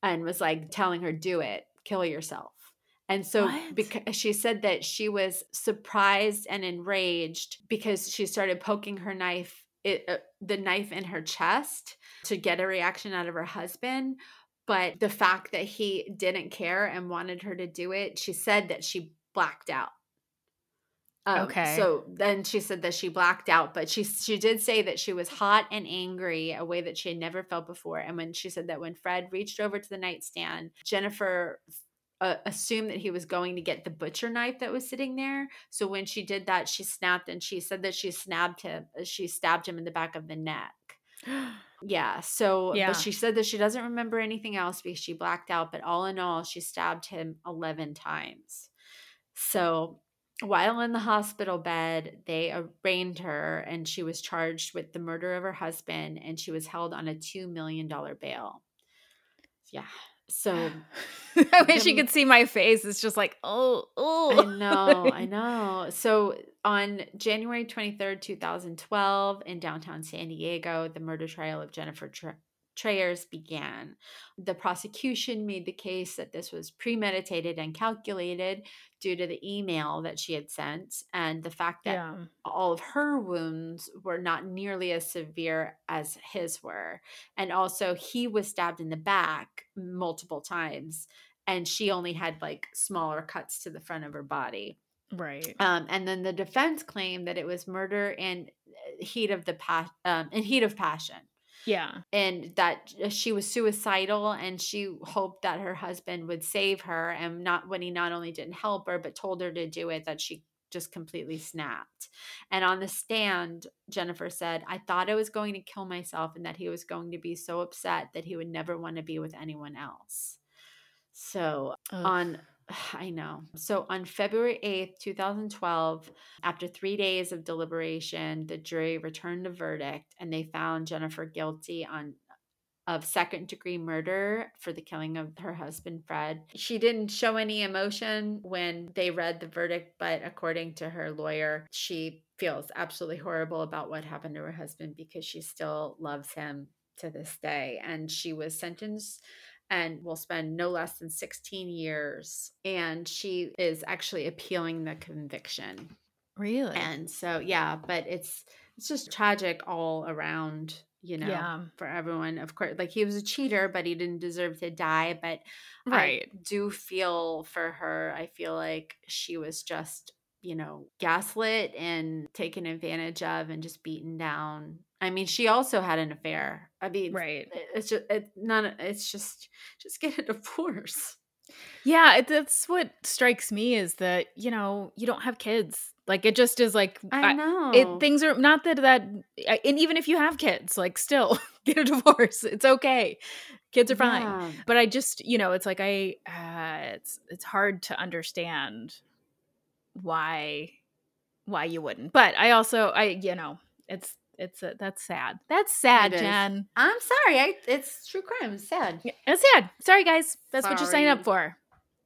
and was like telling her, do it, kill yourself. And so because she said that she was surprised and enraged because she started poking her knife it, uh, the knife in her chest to get a reaction out of her husband but the fact that he didn't care and wanted her to do it she said that she blacked out um, okay. So then she said that she blacked out, but she she did say that she was hot and angry, a way that she had never felt before. And when she said that when Fred reached over to the nightstand, Jennifer uh, assumed that he was going to get the butcher knife that was sitting there. So when she did that, she snapped and she said that she stabbed him. Uh, she stabbed him in the back of the neck. yeah. So, yeah. but she said that she doesn't remember anything else because she blacked out. But all in all, she stabbed him eleven times. So while in the hospital bed, they arraigned her and she was charged with the murder of her husband and she was held on a $2 million bail. Yeah. So I wish you could see my face. It's just like, oh, oh. I know, I know. So on January 23rd, 2012, in downtown San Diego, the murder trial of Jennifer Trayers began. The prosecution made the case that this was premeditated and calculated due to the email that she had sent and the fact that yeah. all of her wounds were not nearly as severe as his were. And also, he was stabbed in the back multiple times, and she only had like smaller cuts to the front of her body. Right. Um, and then the defense claimed that it was murder in uh, heat of the pa- um, in heat of passion. Yeah. And that uh, she was suicidal and she hoped that her husband would save her. And not when he not only didn't help her, but told her to do it, that she just completely snapped. And on the stand, Jennifer said, I thought I was going to kill myself and that he was going to be so upset that he would never want to be with anyone else. So Ugh. on I know. So on February 8th, 2012, after three days of deliberation, the jury returned a verdict and they found Jennifer guilty on of second degree murder for the killing of her husband Fred. She didn't show any emotion when they read the verdict, but according to her lawyer, she feels absolutely horrible about what happened to her husband because she still loves him to this day and she was sentenced and will spend no less than 16 years. And she is actually appealing the conviction. Really? And so, yeah, but it's it's just tragic all around, you know, yeah. for everyone. Of course, like he was a cheater, but he didn't deserve to die. But right. I do feel for her. I feel like she was just you know, gaslit and taken advantage of and just beaten down I mean, she also had an affair. I mean, right? It's just it's none. It's just just get a divorce. Yeah, it, that's what strikes me is that you know you don't have kids. Like it just is like I know I, it, things are not that that and even if you have kids, like still get a divorce. It's okay. Kids are fine. Yeah. But I just you know it's like I uh, it's it's hard to understand why why you wouldn't. But I also I you know it's it's a, that's sad. That's sad, Jen. I'm sorry. I, it's true crime. It's sad. It's sad. Sorry, guys. That's sorry. what you're signing up for.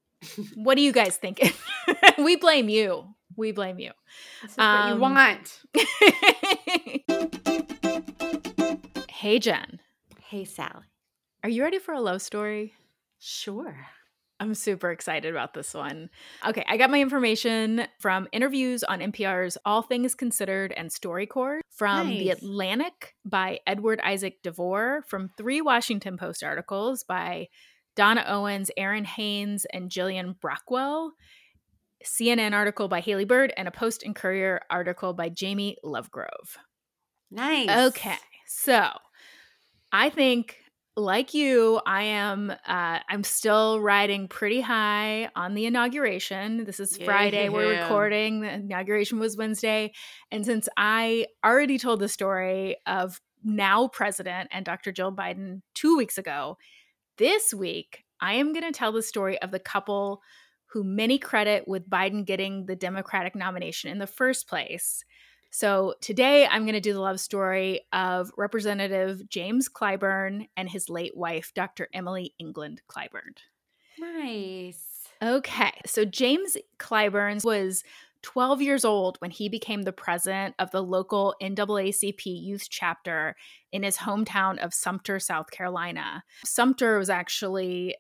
what are you guys thinking? we blame you. We blame you. Um, what you want. hey, Jen. Hey, Sally. Are you ready for a love story? Sure. I'm super excited about this one. Okay, I got my information from interviews on NPR's All Things Considered and StoryCorps, from nice. The Atlantic by Edward Isaac Dovere, from three Washington Post articles by Donna Owens, Aaron Haynes, and Gillian Brockell, CNN article by Haley Byrd, and a Post and Courier article by Jamie Lovegrove. Nice. Okay, so I think like you, I am uh I'm still riding pretty high on the inauguration. This is Friday. Yeah. We're recording. The inauguration was Wednesday. And since I already told the story of now president, and Dr. Jill Biden two weeks ago. This week, I am going to tell the story of the couple who many credit with Biden getting the Democratic nomination in the first place. So today I'm going to do the love story of Representative James Clyburn and his late wife, Dr. Emily England Clyburn. Nice. Okay, so James Clyburn was 12 years old when he became the president of the local NAACP youth chapter in his hometown of Sumter, South Carolina. Sumter was actually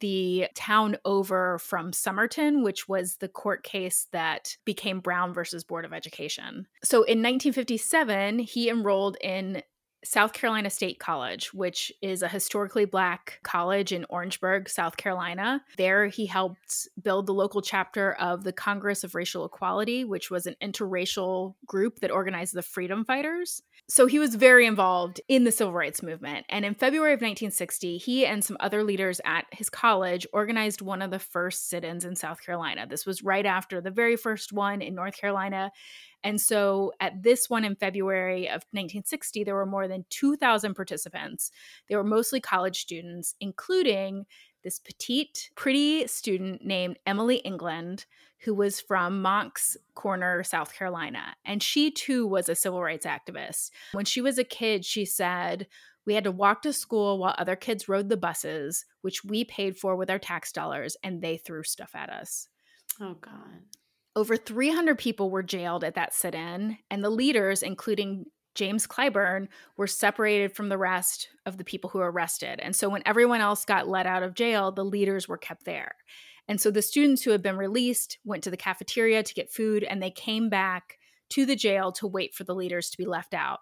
the town over from Summerton, which was the court case that became Brown versus Board of Education. So in 1957, he enrolled in South Carolina State College, which is a historically black college in Orangeburg, South Carolina. There, he helped build the local chapter of the Congress of Racial Equality, which was an interracial group that organized the freedom fighters. So he was very involved in the civil rights movement. And in February of 1960, he and some other leaders at his college organized one of the first sit ins in South Carolina. This was right after the very first one in North Carolina. And so at this one in February of 1960, there were more than 2,000 participants. They were mostly college students, including this petite, pretty student named Emily England, who was from Moncks Corner, South Carolina. And she too was a civil rights activist. When she was a kid, she said, we had to walk to school while other kids rode the buses, which we paid for with our tax dollars, and they threw stuff at us. Oh, God. Over 300 people were jailed at that sit in, and the leaders, including James Clyburn, were separated from the rest of the people who were arrested. And so when everyone else got let out of jail, the leaders were kept there. And so the students who had been released went to the cafeteria to get food, and they came back to the jail to wait for the leaders to be left out.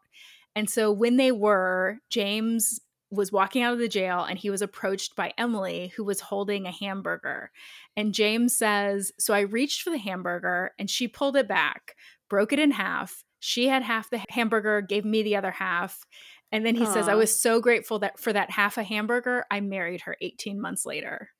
And so when they were, James was walking out of the jail and he was approached by Emily, who was holding a hamburger. And James says, So I reached for the hamburger and she pulled it back, broke it in half. She had half the hamburger, gave me the other half. And then he Aww. says, I was so grateful that for that half a hamburger, I married her 18 months later.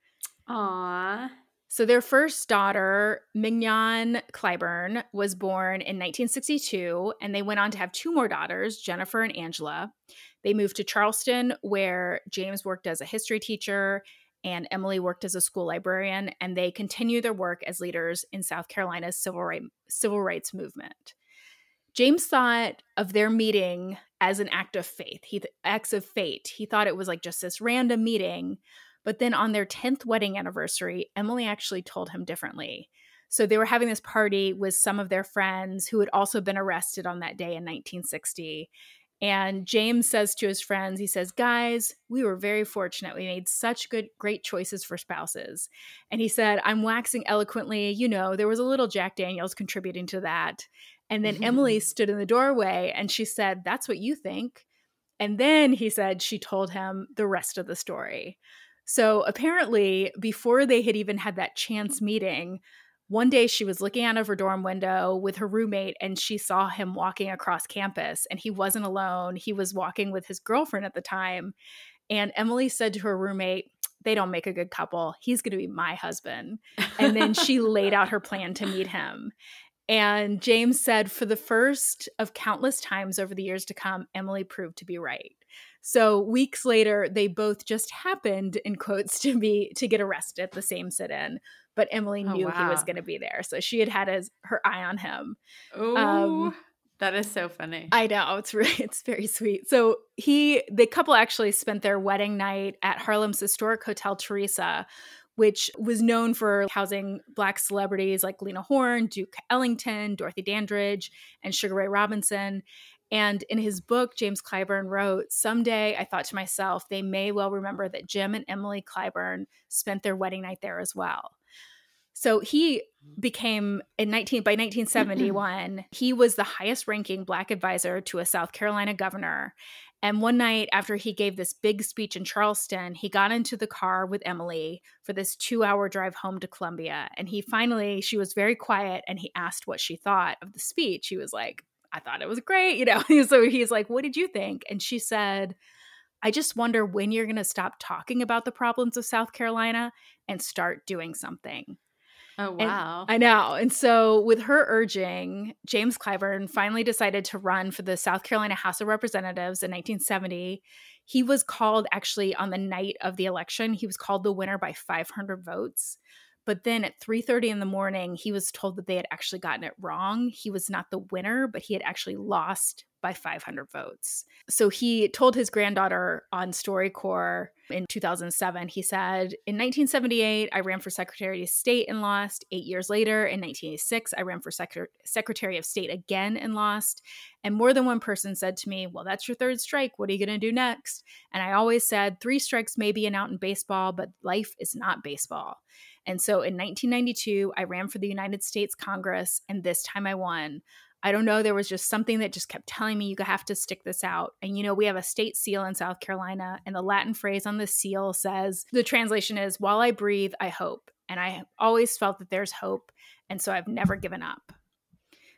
Aww. So their first daughter, Mignon Clyburn, was born in 1962, and they went on to have two more daughters, Jennifer and Angela. They moved to Charleston, where James worked as a history teacher and Emily worked as a school librarian, and they continue their work as leaders in South Carolina's civil, right, civil rights movement. James thought of their meeting as an act of faith. He acts of fate. He thought it was like just this random meeting. But then on their 10th wedding anniversary, Emily actually told him differently. So they were having this party with some of their friends who had also been arrested on that day in 1960. And James says to his friends, he says, Guys, we were very fortunate. We made such good, great choices for spouses. And he said, I'm waxing eloquently. You know, there was a little Jack Daniels contributing to that. And then Emily stood in the doorway and she said, That's what you think. And then he said she told him the rest of the story. So apparently, before they had even had that chance meeting, one day she was looking out of her dorm window with her roommate and she saw him walking across campus and he wasn't alone. He was walking with his girlfriend at the time. And Emily said to her roommate, they don't make a good couple. He's going to be my husband. And then she laid out her plan to meet him. And James said, for the first of countless times over the years to come, Emily proved to be right. So weeks later, they both just happened, in quotes, to be to get arrested at the same sit-in but Emily oh, knew wow. he was going to be there. So she had had his, her eye on him. Oh, um, that is so funny. I know. It's really, it's very sweet. So he, the couple actually spent their wedding night at Harlem's historic Hotel Theresa, which was known for housing black celebrities like Lena Horne, Duke Ellington, Dorothy Dandridge, and Sugar Ray Robinson. And in his book, James Clyburn wrote, Someday I thought to myself, they may well remember that Jim and Emily Clyburn spent their wedding night there as well. So he became in 19 by 1971 mm-hmm. he was the highest ranking black advisor to a South Carolina governor. And one night after he gave this big speech in Charleston he got into the car with Emily for this 2-hour drive home to Columbia. And he finally she was very quiet and he asked what she thought of the speech. He was like I thought it was great you know so he's like what did you think and she said I just wonder when you're going to stop talking about the problems of South Carolina and start doing something Oh, wow. And, I know. And so, with her urging, James Clyburn finally decided to run for the South Carolina House of Representatives in 1970. He was called actually on the night of the election, he was called the winner by 500 votes. But then at 3:30 in the morning, he was told that they had actually gotten it wrong. He was not the winner, but he had actually lost by 500 votes. So he told his granddaughter on StoryCorps in 2007, he said, In 1978, I ran for Secretary of State and lost. Eight years later, in 1986, I ran for Sec- Secretary of State again and lost. And more than one person said to me, Well, that's your third strike. What are you going to do next? And I always said, Three strikes may be an out in baseball, but life is not baseball. And so in 1992, I ran for the United States Congress, and this time I won. I don't know. There was just something that just kept telling me you have to stick this out. And you know, we have a state seal in South Carolina, and the Latin phrase on the seal says the translation is, While I breathe, I hope. And I always felt that there's hope. And so I've never given up.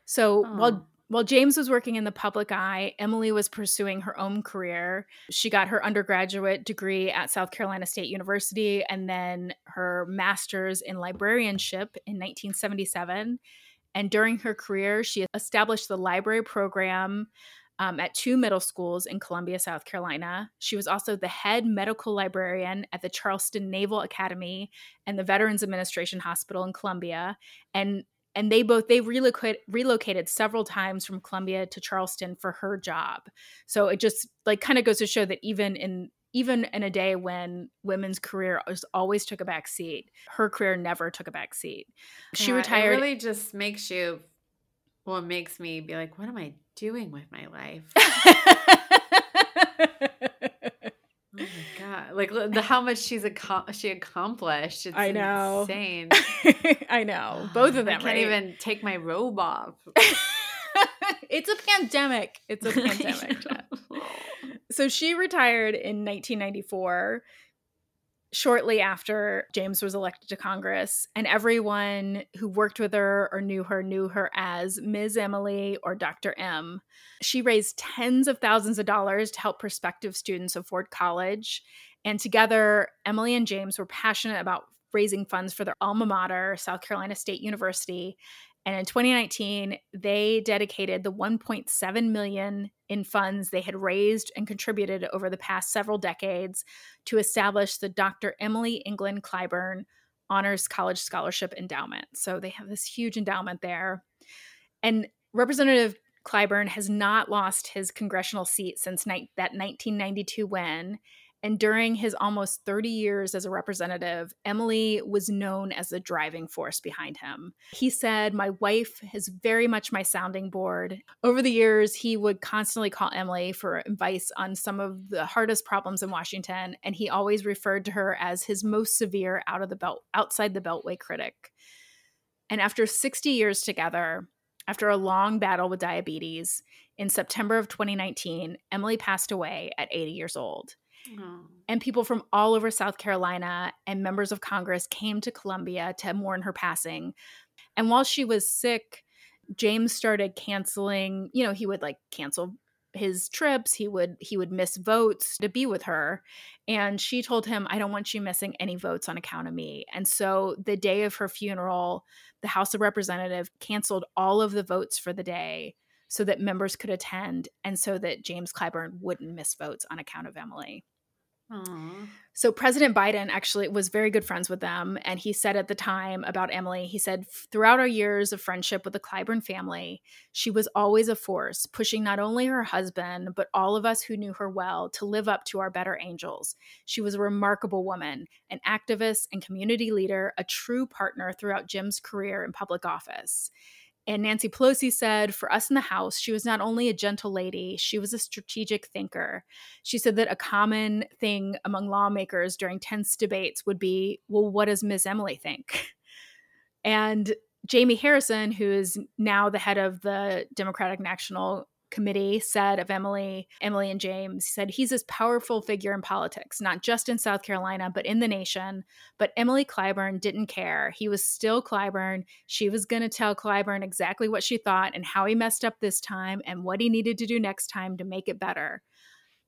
So while while James was working in the public eye, Emily was pursuing her own career. She got her undergraduate degree at South Carolina State University and then her master's in librarianship in 1977. And during her career, she established the library program um, at two middle schools in Columbia, South Carolina. She was also the head medical librarian at the Charleston Naval Academy and the Veterans Administration Hospital in Columbia. And and they both they relocated relocated several times from Columbia to Charleston for her job. So it just like kind of goes to show that even in even in a day when women's career always took a back seat, her career never took a back seat. She yeah, retired. It really just makes you well, it makes me be like, what am I doing with my life? Oh my god! Like the how much she's ac- she accomplished. It's I know. Insane. I know. Both of them. I can't right? even take my robe off. it's a pandemic. It's a pandemic. so she retired in 1994 shortly after James was elected to Congress, and everyone who worked with her or knew her knew her as Ms. Emily or Dr. M. She raised tens of thousands of dollars to help prospective students afford college. And together, Emily and James were passionate about raising funds for their alma mater, South Carolina State University, and in 2019, they dedicated the 1.7 million in funds they had raised and contributed over the past several decades to establish the Dr. Emily England Clyburn Honors College Scholarship Endowment. So they have this huge endowment there. And Representative Clyburn has not lost his congressional seat since ni- that 1992 win. And during his almost 30 years as a representative, Emily was known as the driving force behind him. He said, My wife is very much my sounding board. Over the years, he would constantly call Emily for advice on some of the hardest problems in Washington, and he always referred to her as his most severe out of the belt outside the beltway critic. And after 60 years together, after a long battle with diabetes, in September of 2019, Emily passed away at 80 years old. Oh. And people from all over South Carolina and members of Congress came to Columbia to mourn her passing. And while she was sick, James started canceling, you know, he would like cancel his trips, he would he would miss votes to be with her. And she told him, "I don't want you missing any votes on account of me." And so the day of her funeral, the House of Representatives canceled all of the votes for the day so that members could attend and so that James Clyburn wouldn't miss votes on account of Emily. Aww. So President Biden actually was very good friends with them. And he said at the time about Emily, he said, throughout our years of friendship with the Clyburn family, she was always a force, pushing not only her husband, but all of us who knew her well to live up to our better angels. She was a remarkable woman, an activist and community leader, a true partner throughout Jim's career in public office. And Nancy Pelosi said, for us in the House, she was not only a gentle lady, she was a strategic thinker. She said that a common thing among lawmakers during tense debates would be, well, what does Ms. Emily think? And Jamie Harrison, who is now the head of the Democratic National committee said of Emily, Emily and James, said he's this powerful figure in politics, not just in South Carolina, but in the nation. But Emily Clyburn didn't care. He was still Clyburn. She was going to tell Clyburn exactly what she thought and how he messed up this time and what he needed to do next time to make it better.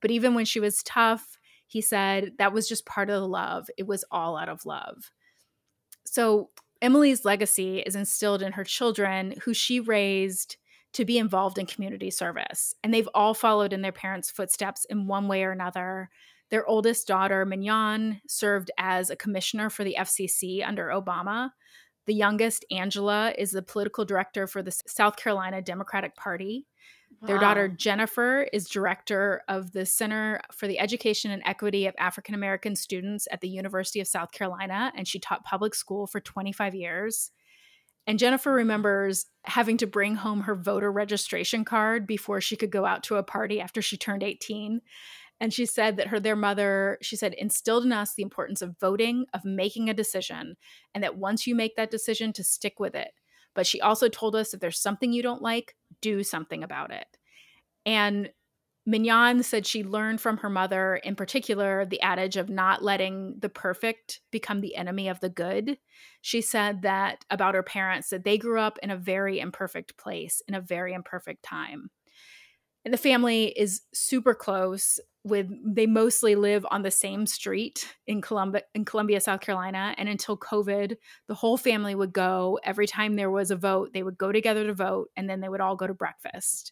But even when she was tough, he said that was just part of the love. It was all out of love. So Emily's legacy is instilled in her children, who she raised to be involved in community service. And they've all followed in their parents' footsteps in one way or another. Their oldest daughter, Mignon, served as a commissioner for the FCC under Obama. The youngest, Angela, is the political director for the South Carolina Democratic Party. Their daughter, Jennifer, is director of the Center for the Education and Equity of African American Students at the University of South Carolina, and she taught public school for 25 years. And Jennifer remembers having to bring home her voter registration card before she could go out to a party after she turned 18. And she said that her their mother, she said, instilled in us the importance of voting, of making a decision, and that once you make that decision to stick with it. But she also told us if there's something you don't like, do something about it. And Mignon said she learned from her mother, in particular, the adage of not letting the perfect become the enemy of the good. She said that about her parents, that they grew up in a very imperfect place, in a very imperfect time. And the family is super close with they mostly live on the same street in Columbia in Columbia, South Carolina. And until COVID, the whole family would go every time there was a vote, they would go together to vote and then they would all go to breakfast.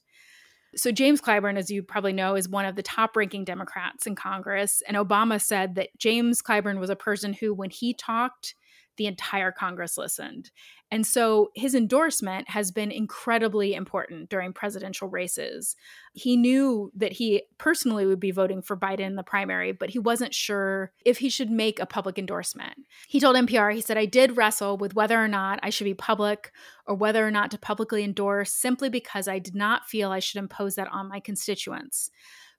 So, James Clyburn, as you probably know, is one of the top ranking Democrats in Congress. And Obama said that James Clyburn was a person who, when he talked, the entire Congress listened. And so his endorsement has been incredibly important during presidential races. He knew that he personally would be voting for Biden in the primary, but he wasn't sure if he should make a public endorsement. He told NPR, he said, I did wrestle with whether or not I should be public or whether or not to publicly endorse simply because I did not feel I should impose that on my constituents.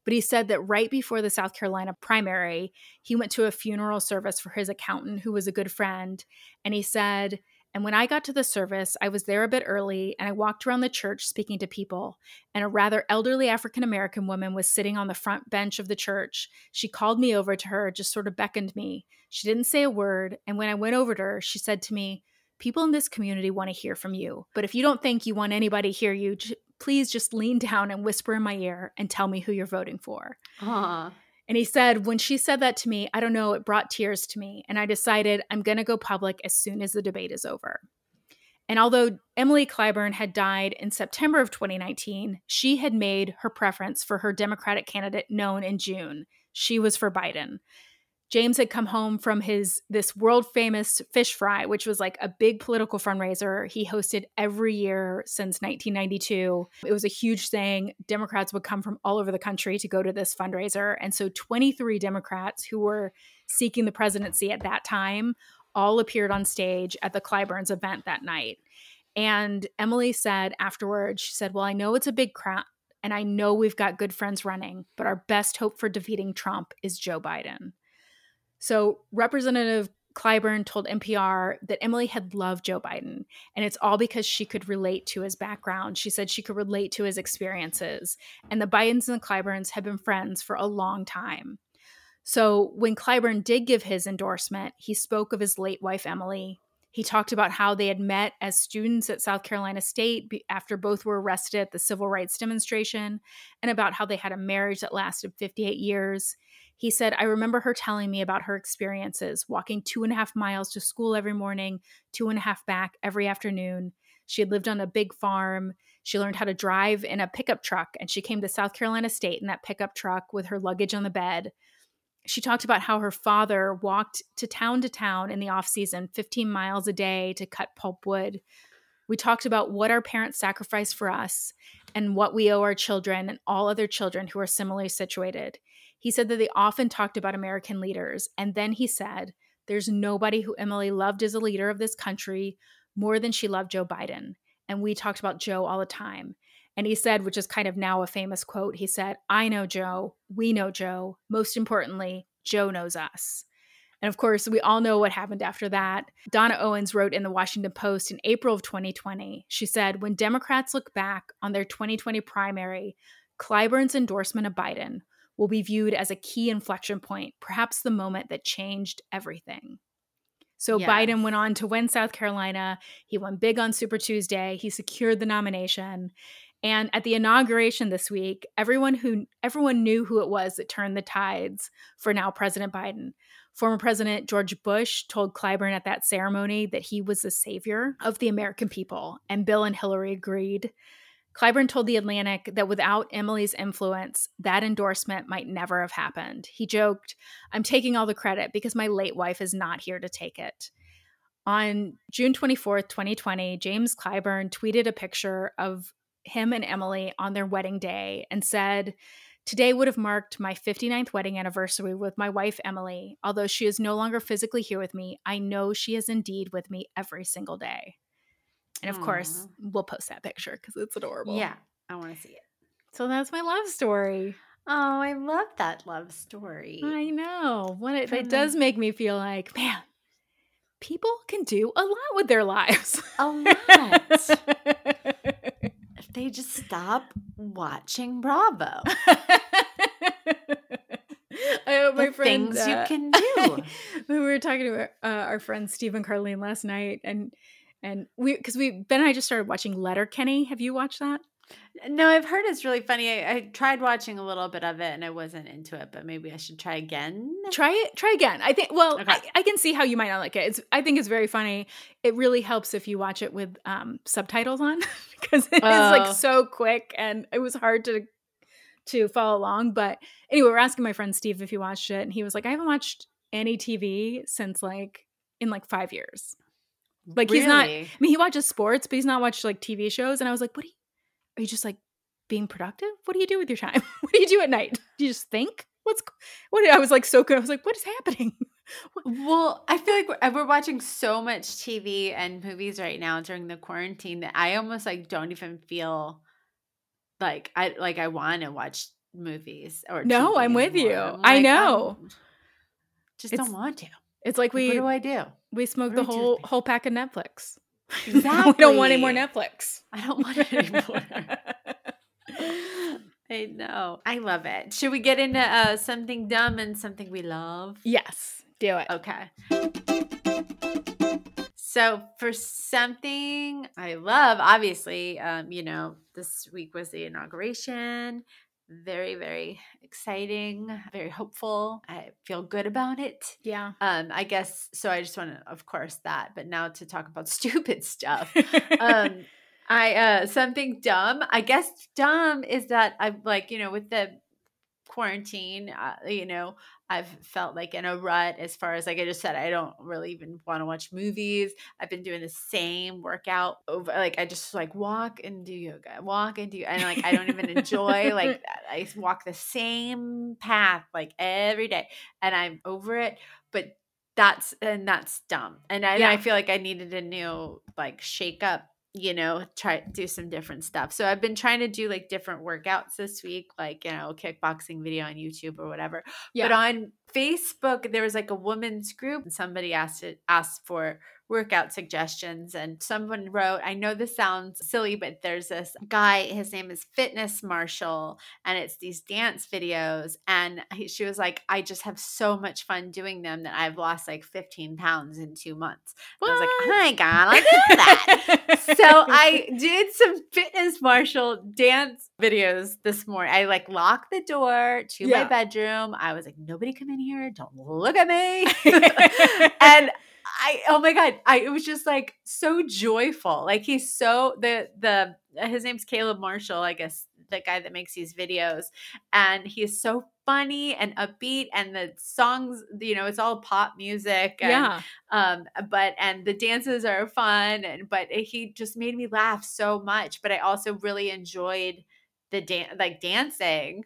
But he said that right before the South Carolina primary, he went to a funeral service for his accountant, who was a good friend. And he said, and when I got to the service, I was there a bit early and I walked around the church speaking to people. And a rather elderly African American woman was sitting on the front bench of the church. She called me over to her, just sort of beckoned me. She didn't say a word. And when I went over to her, she said to me, People in this community want to hear from you. But if you don't think you want anybody to hear you, please just lean down and whisper in my ear and tell me who you're voting for. Aww. And he said, when she said that to me, I don't know, it brought tears to me. And I decided I'm going to go public as soon as the debate is over. And although Emily Clyburn had died in September of 2019, she had made her preference for her Democratic candidate known in June. She was for Biden. James had come home from his this world famous fish fry, which was like a big political fundraiser he hosted every year since 1992. It was a huge thing. Democrats would come from all over the country to go to this fundraiser. And so 23 Democrats who were seeking the presidency at that time all appeared on stage at the Clyburns event that night. And Emily said afterwards, she said, Well, I know it's a big crowd and I know we've got good friends running, but our best hope for defeating Trump is Joe Biden. So, Representative Clyburn told NPR that Emily had loved Joe Biden, and it's all because she could relate to his background. She said she could relate to his experiences, and the Bidens and the Clyburns had been friends for a long time. So, when Clyburn did give his endorsement, he spoke of his late wife, Emily. He talked about how they had met as students at South Carolina State after both were arrested at the civil rights demonstration, and about how they had a marriage that lasted 58 years. He said, I remember her telling me about her experiences, walking two and a half miles to school every morning, two and a half back every afternoon. She had lived on a big farm. She learned how to drive in a pickup truck, and she came to South Carolina State in that pickup truck with her luggage on the bed. She talked about how her father walked to town to town in the off season, 15 miles a day to cut pulp wood. We talked about what our parents sacrificed for us and what we owe our children and all other children who are similarly situated. He said that they often talked about American leaders. And then he said, There's nobody who Emily loved as a leader of this country more than she loved Joe Biden. And we talked about Joe all the time. And he said, which is kind of now a famous quote, he said, I know Joe. We know Joe. Most importantly, Joe knows us. And of course, we all know what happened after that. Donna Owens wrote in the Washington Post in April of 2020, she said, When Democrats look back on their 2020 primary, Clyburn's endorsement of Biden will be viewed as a key inflection point, perhaps the moment that changed everything. So yes. Biden went on to win South Carolina. He won big on Super Tuesday. He secured the nomination. And at the inauguration this week, everyone who everyone knew who it was that turned the tides for now President Biden. Former President George Bush told Clyburn at that ceremony that he was the savior of the American people, and Bill and Hillary agreed. Clyburn told The Atlantic that without Emily's influence, that endorsement might never have happened. He joked, I'm taking all the credit because my late wife is not here to take it. On June 24th, 2020, James Clyburn tweeted a picture of him and Emily on their wedding day and said, Today would have marked my 59th wedding anniversary with my wife, Emily. Although she is no longer physically here with me, I know she is indeed with me every single day. And of Aww. course, we'll post that picture because it's adorable. Yeah, I want to see it. So that's my love story. Oh, I love that love story. I know. What it, it does make me feel like, man, people can do a lot with their lives. A lot. if they just stop watching Bravo. I hope my friends, things uh, you can do. we were talking to uh, our friend Stephen Carlene last night, and and we because we Ben and I just started watching Letterkenny. Have you watched that? No, I've heard it's really funny. I, I, tried watching a little bit of it and I wasn't into it, but maybe I should try again. Try it. Try again. I think. Well, okay. I, I, can see how you might not like it. It's. I think it's very funny. It really helps if you watch it with um, subtitles on because it oh. is like oh. so quick and it was hard to to follow along. But anyway, we're asking my friend Steve if he watched it, and he was like, "I haven't watched any TV since like in like five years." Like really? he's not. I mean, he watches sports, but he's not watched like TV shows. And I was like, "What do you?" are you just like being productive? What do you do with your time? what do you do at night? Do you just think? What's what? I was like so good. I was like, what is happening? well, I feel like we're, uh, we're watching so much TV and movies right now during the quarantine that I almost like don't even feel like I like I want to watch movies or no. TV I'm with anymore. you. Like, I know. I'm, just it's, don't want to. It's like we. What do I do? We smoke the whole whole pack of Netflix. Exactly. we don't want any more Netflix. I don't want it anymore. I know. I love it. Should we get into uh, something dumb and something we love? Yes, do it. Okay. So, for something I love, obviously, um, you know, this week was the inauguration very very exciting very hopeful. I feel good about it. Yeah. Um i guess so i just want to of course that but now to talk about stupid stuff. Um i uh something dumb i guess dumb is that i'm like you know with the quarantine uh, you know I've felt like in a rut as far as like I just said, I don't really even want to watch movies. I've been doing the same workout over like I just like walk and do yoga, walk and do and like I don't even enjoy like I walk the same path like every day and I'm over it. But that's and that's dumb. And I, yeah. I feel like I needed a new like shake up you know, try do some different stuff. So I've been trying to do like different workouts this week, like, you know, kickboxing video on YouTube or whatever. Yeah. But on Facebook, there was like a women's group and somebody asked it asked for workout suggestions and someone wrote i know this sounds silly but there's this guy his name is fitness marshall and it's these dance videos and he, she was like i just have so much fun doing them that i've lost like 15 pounds in two months. I was like oh my god i do that. So i did some fitness marshall dance videos this morning i like locked the door to yeah. my bedroom i was like nobody come in here don't look at me and I oh my god, I it was just like so joyful. Like he's so the the his name's Caleb Marshall, I guess the guy that makes these videos, and he's so funny and upbeat, and the songs, you know, it's all pop music. And, yeah. Um, but and the dances are fun, and but he just made me laugh so much. But I also really enjoyed the dance, like dancing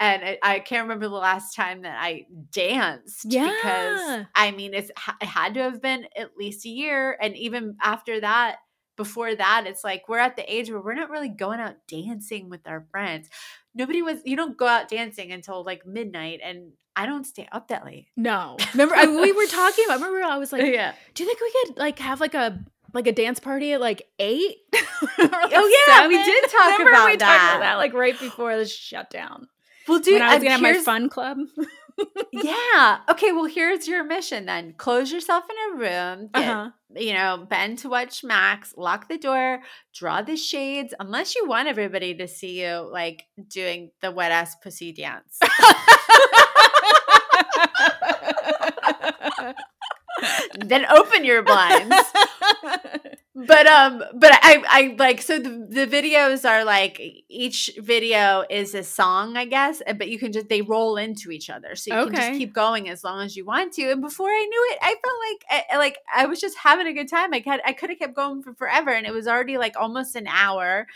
and it, I can't remember the last time that I danced yeah. because I mean it's it had to have been at least a year and even after that before that it's like we're at the age where we're not really going out dancing with our friends. Nobody was you don't go out dancing until like midnight and I don't stay up that late. No. Remember I, we were talking about remember I was like yeah. do you think we could like have like a like a dance party at like eight. like oh yeah, seven? we did talk Remember about we that. Talked about that like right before the shutdown. Well, dude, when I was gonna have my fun club. yeah. Okay. Well, here's your mission then. Close yourself in a room. Get, uh-huh. You know, bend to watch Max. Lock the door. Draw the shades. Unless you want everybody to see you like doing the wet ass pussy dance. then open your blinds. but um but I I like so the, the videos are like each video is a song, I guess, uh, but you can just they roll into each other. So you can just keep going as long as you want to. And before I knew it, I felt like I, like I was just having a good time. I had I could have kept going for forever and it was already like almost an hour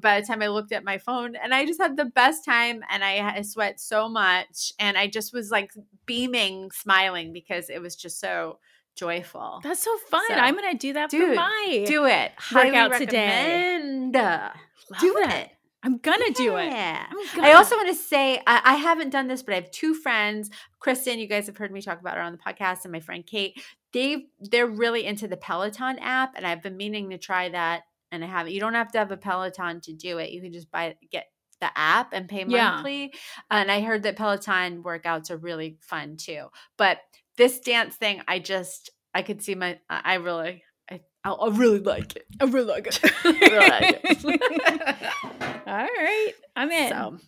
by the time I looked at my phone and I just had the best time and I, I sweat so much and I just was like beaming, smiling because it was just so joyful. That's so fun. So, I'm gonna do that for dude, my Do it. Workout today. Love Do that. it. I'm gonna do it. Yeah. I'm I gonna. also want to say I, I haven't done this, but I have two friends, Kristen. You guys have heard me talk about her on the podcast, and my friend Kate. They they're really into the Peloton app, and I've been meaning to try that, and I haven't. You don't have to have a Peloton to do it. You can just buy get the app and pay Yeah. monthly. And I heard that Peloton workouts are really fun too. But this dance thing, I just I could see my I really I I really like it. I really like it. really like All right, I'm in. So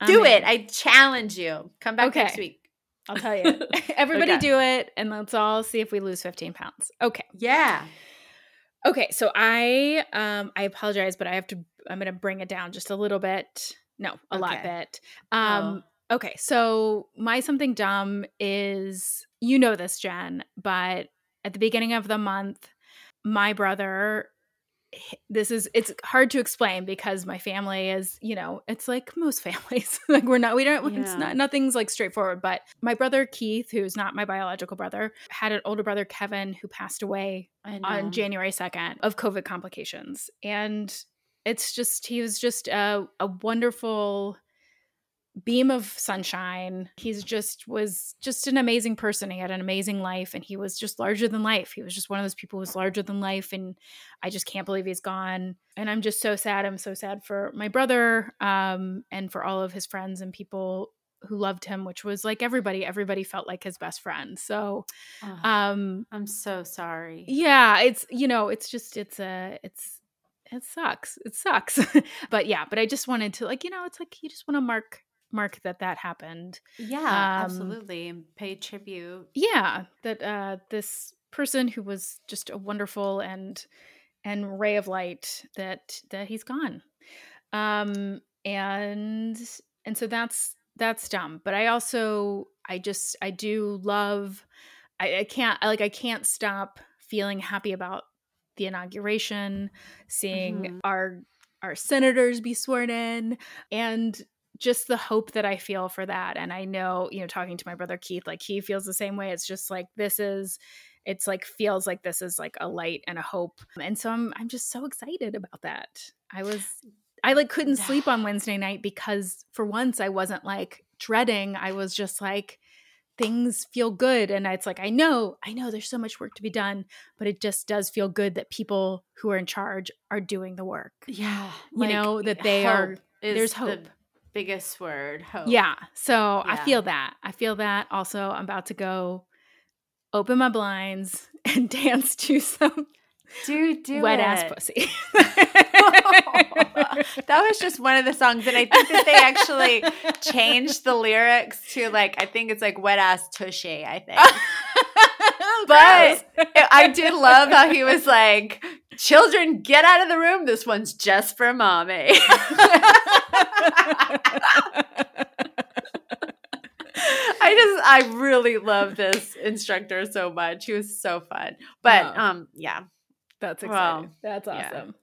I'm do in. it. I challenge you. Come back next week. I'll tell you. Everybody Okay. do it, and let's all see if we lose 15 pounds. Okay. Yeah. Okay. So I um I apologize, but I have to. I'm gonna bring it down just a little bit. No, a lot bit. Um. Okay. So my something dumb is you know this, Jen, but at the beginning of the month, my brother. This is it's hard to explain because my family is you know it's like most families like we're not we don't it's not nothing's like straightforward but my brother Keith who's not my biological brother had an older brother Kevin who passed away on January 2nd of COVID complications. And it's just, he was just a, a wonderful beam of sunshine. He's just was just an amazing person. He had an amazing life and he was just larger than life. He was just one of those people who was larger than life. And I just can't believe he's gone. And I'm just so sad. I'm so sad for my brother um, and for all of his friends and people who loved him, which was like everybody, everybody felt like his best friend. So, Ugh, um, I'm so sorry. yeah it's you know it's just it's a it's it sucks it sucks but yeah but i just wanted to like you know it's like you just want to mark mark that that happened Yeah, Um, absolutely. And pay tribute. yeah that uh this person who was just a wonderful and and ray of light that that he's gone um and and so that's that's dumb but i also i just i do love i, I can't I, like i can't stop feeling happy about the inauguration seeing Mhm. our our senators be sworn in and just the hope that I feel for that. And I know, you know, talking to my brother Keith, like he feels the same way. It's just like this is it's like feels like this is like a light and a hope. And so I'm I'm just so excited about that. I was I like couldn't sleep on Wednesday night because for once I wasn't like dreading. I was just like things feel good and it's like I know, I know there's so much work to be done, but it just does feel good that people who are in charge are doing the work. Yeah. You know, that they are- hope there's the hope. biggest word. Hope. Yeah. So I feel that. I feel that. Also, I'm about to go open my blinds and dance to some Do do wet it. ass pussy. that was just one of the songs, and I think that they actually changed the lyrics to like I think it's like wet ass tushy. I think. But I did love how he was like, "Children, get out of the room. This one's just for mommy." I just, I really love this instructor so much. He was so fun. But Wow. um, yeah, That's exciting. That's awesome.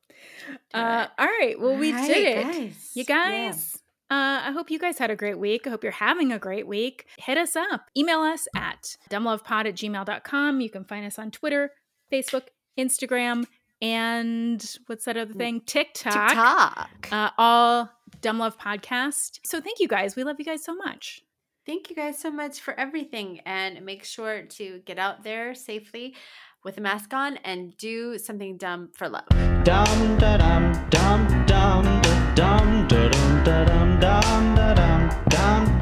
Do Uh, all right. Well, we All did it. guys. You Yeah. guys, uh, I hope you guys had a great week. I hope you're having a great week. Hit us up. Email us at dumblovepod at gmail.com. You can find us on Twitter, Facebook, Instagram, and what's that other thing? TikTok. TikTok. Uh, all Dumb Love Podcast. So thank you guys. We love you guys so much. Thank you guys so much for everything. And make sure to get out there safely with a mask on and do something dumb for love. Dum da dum dum dum dum dum dum dum dum dum.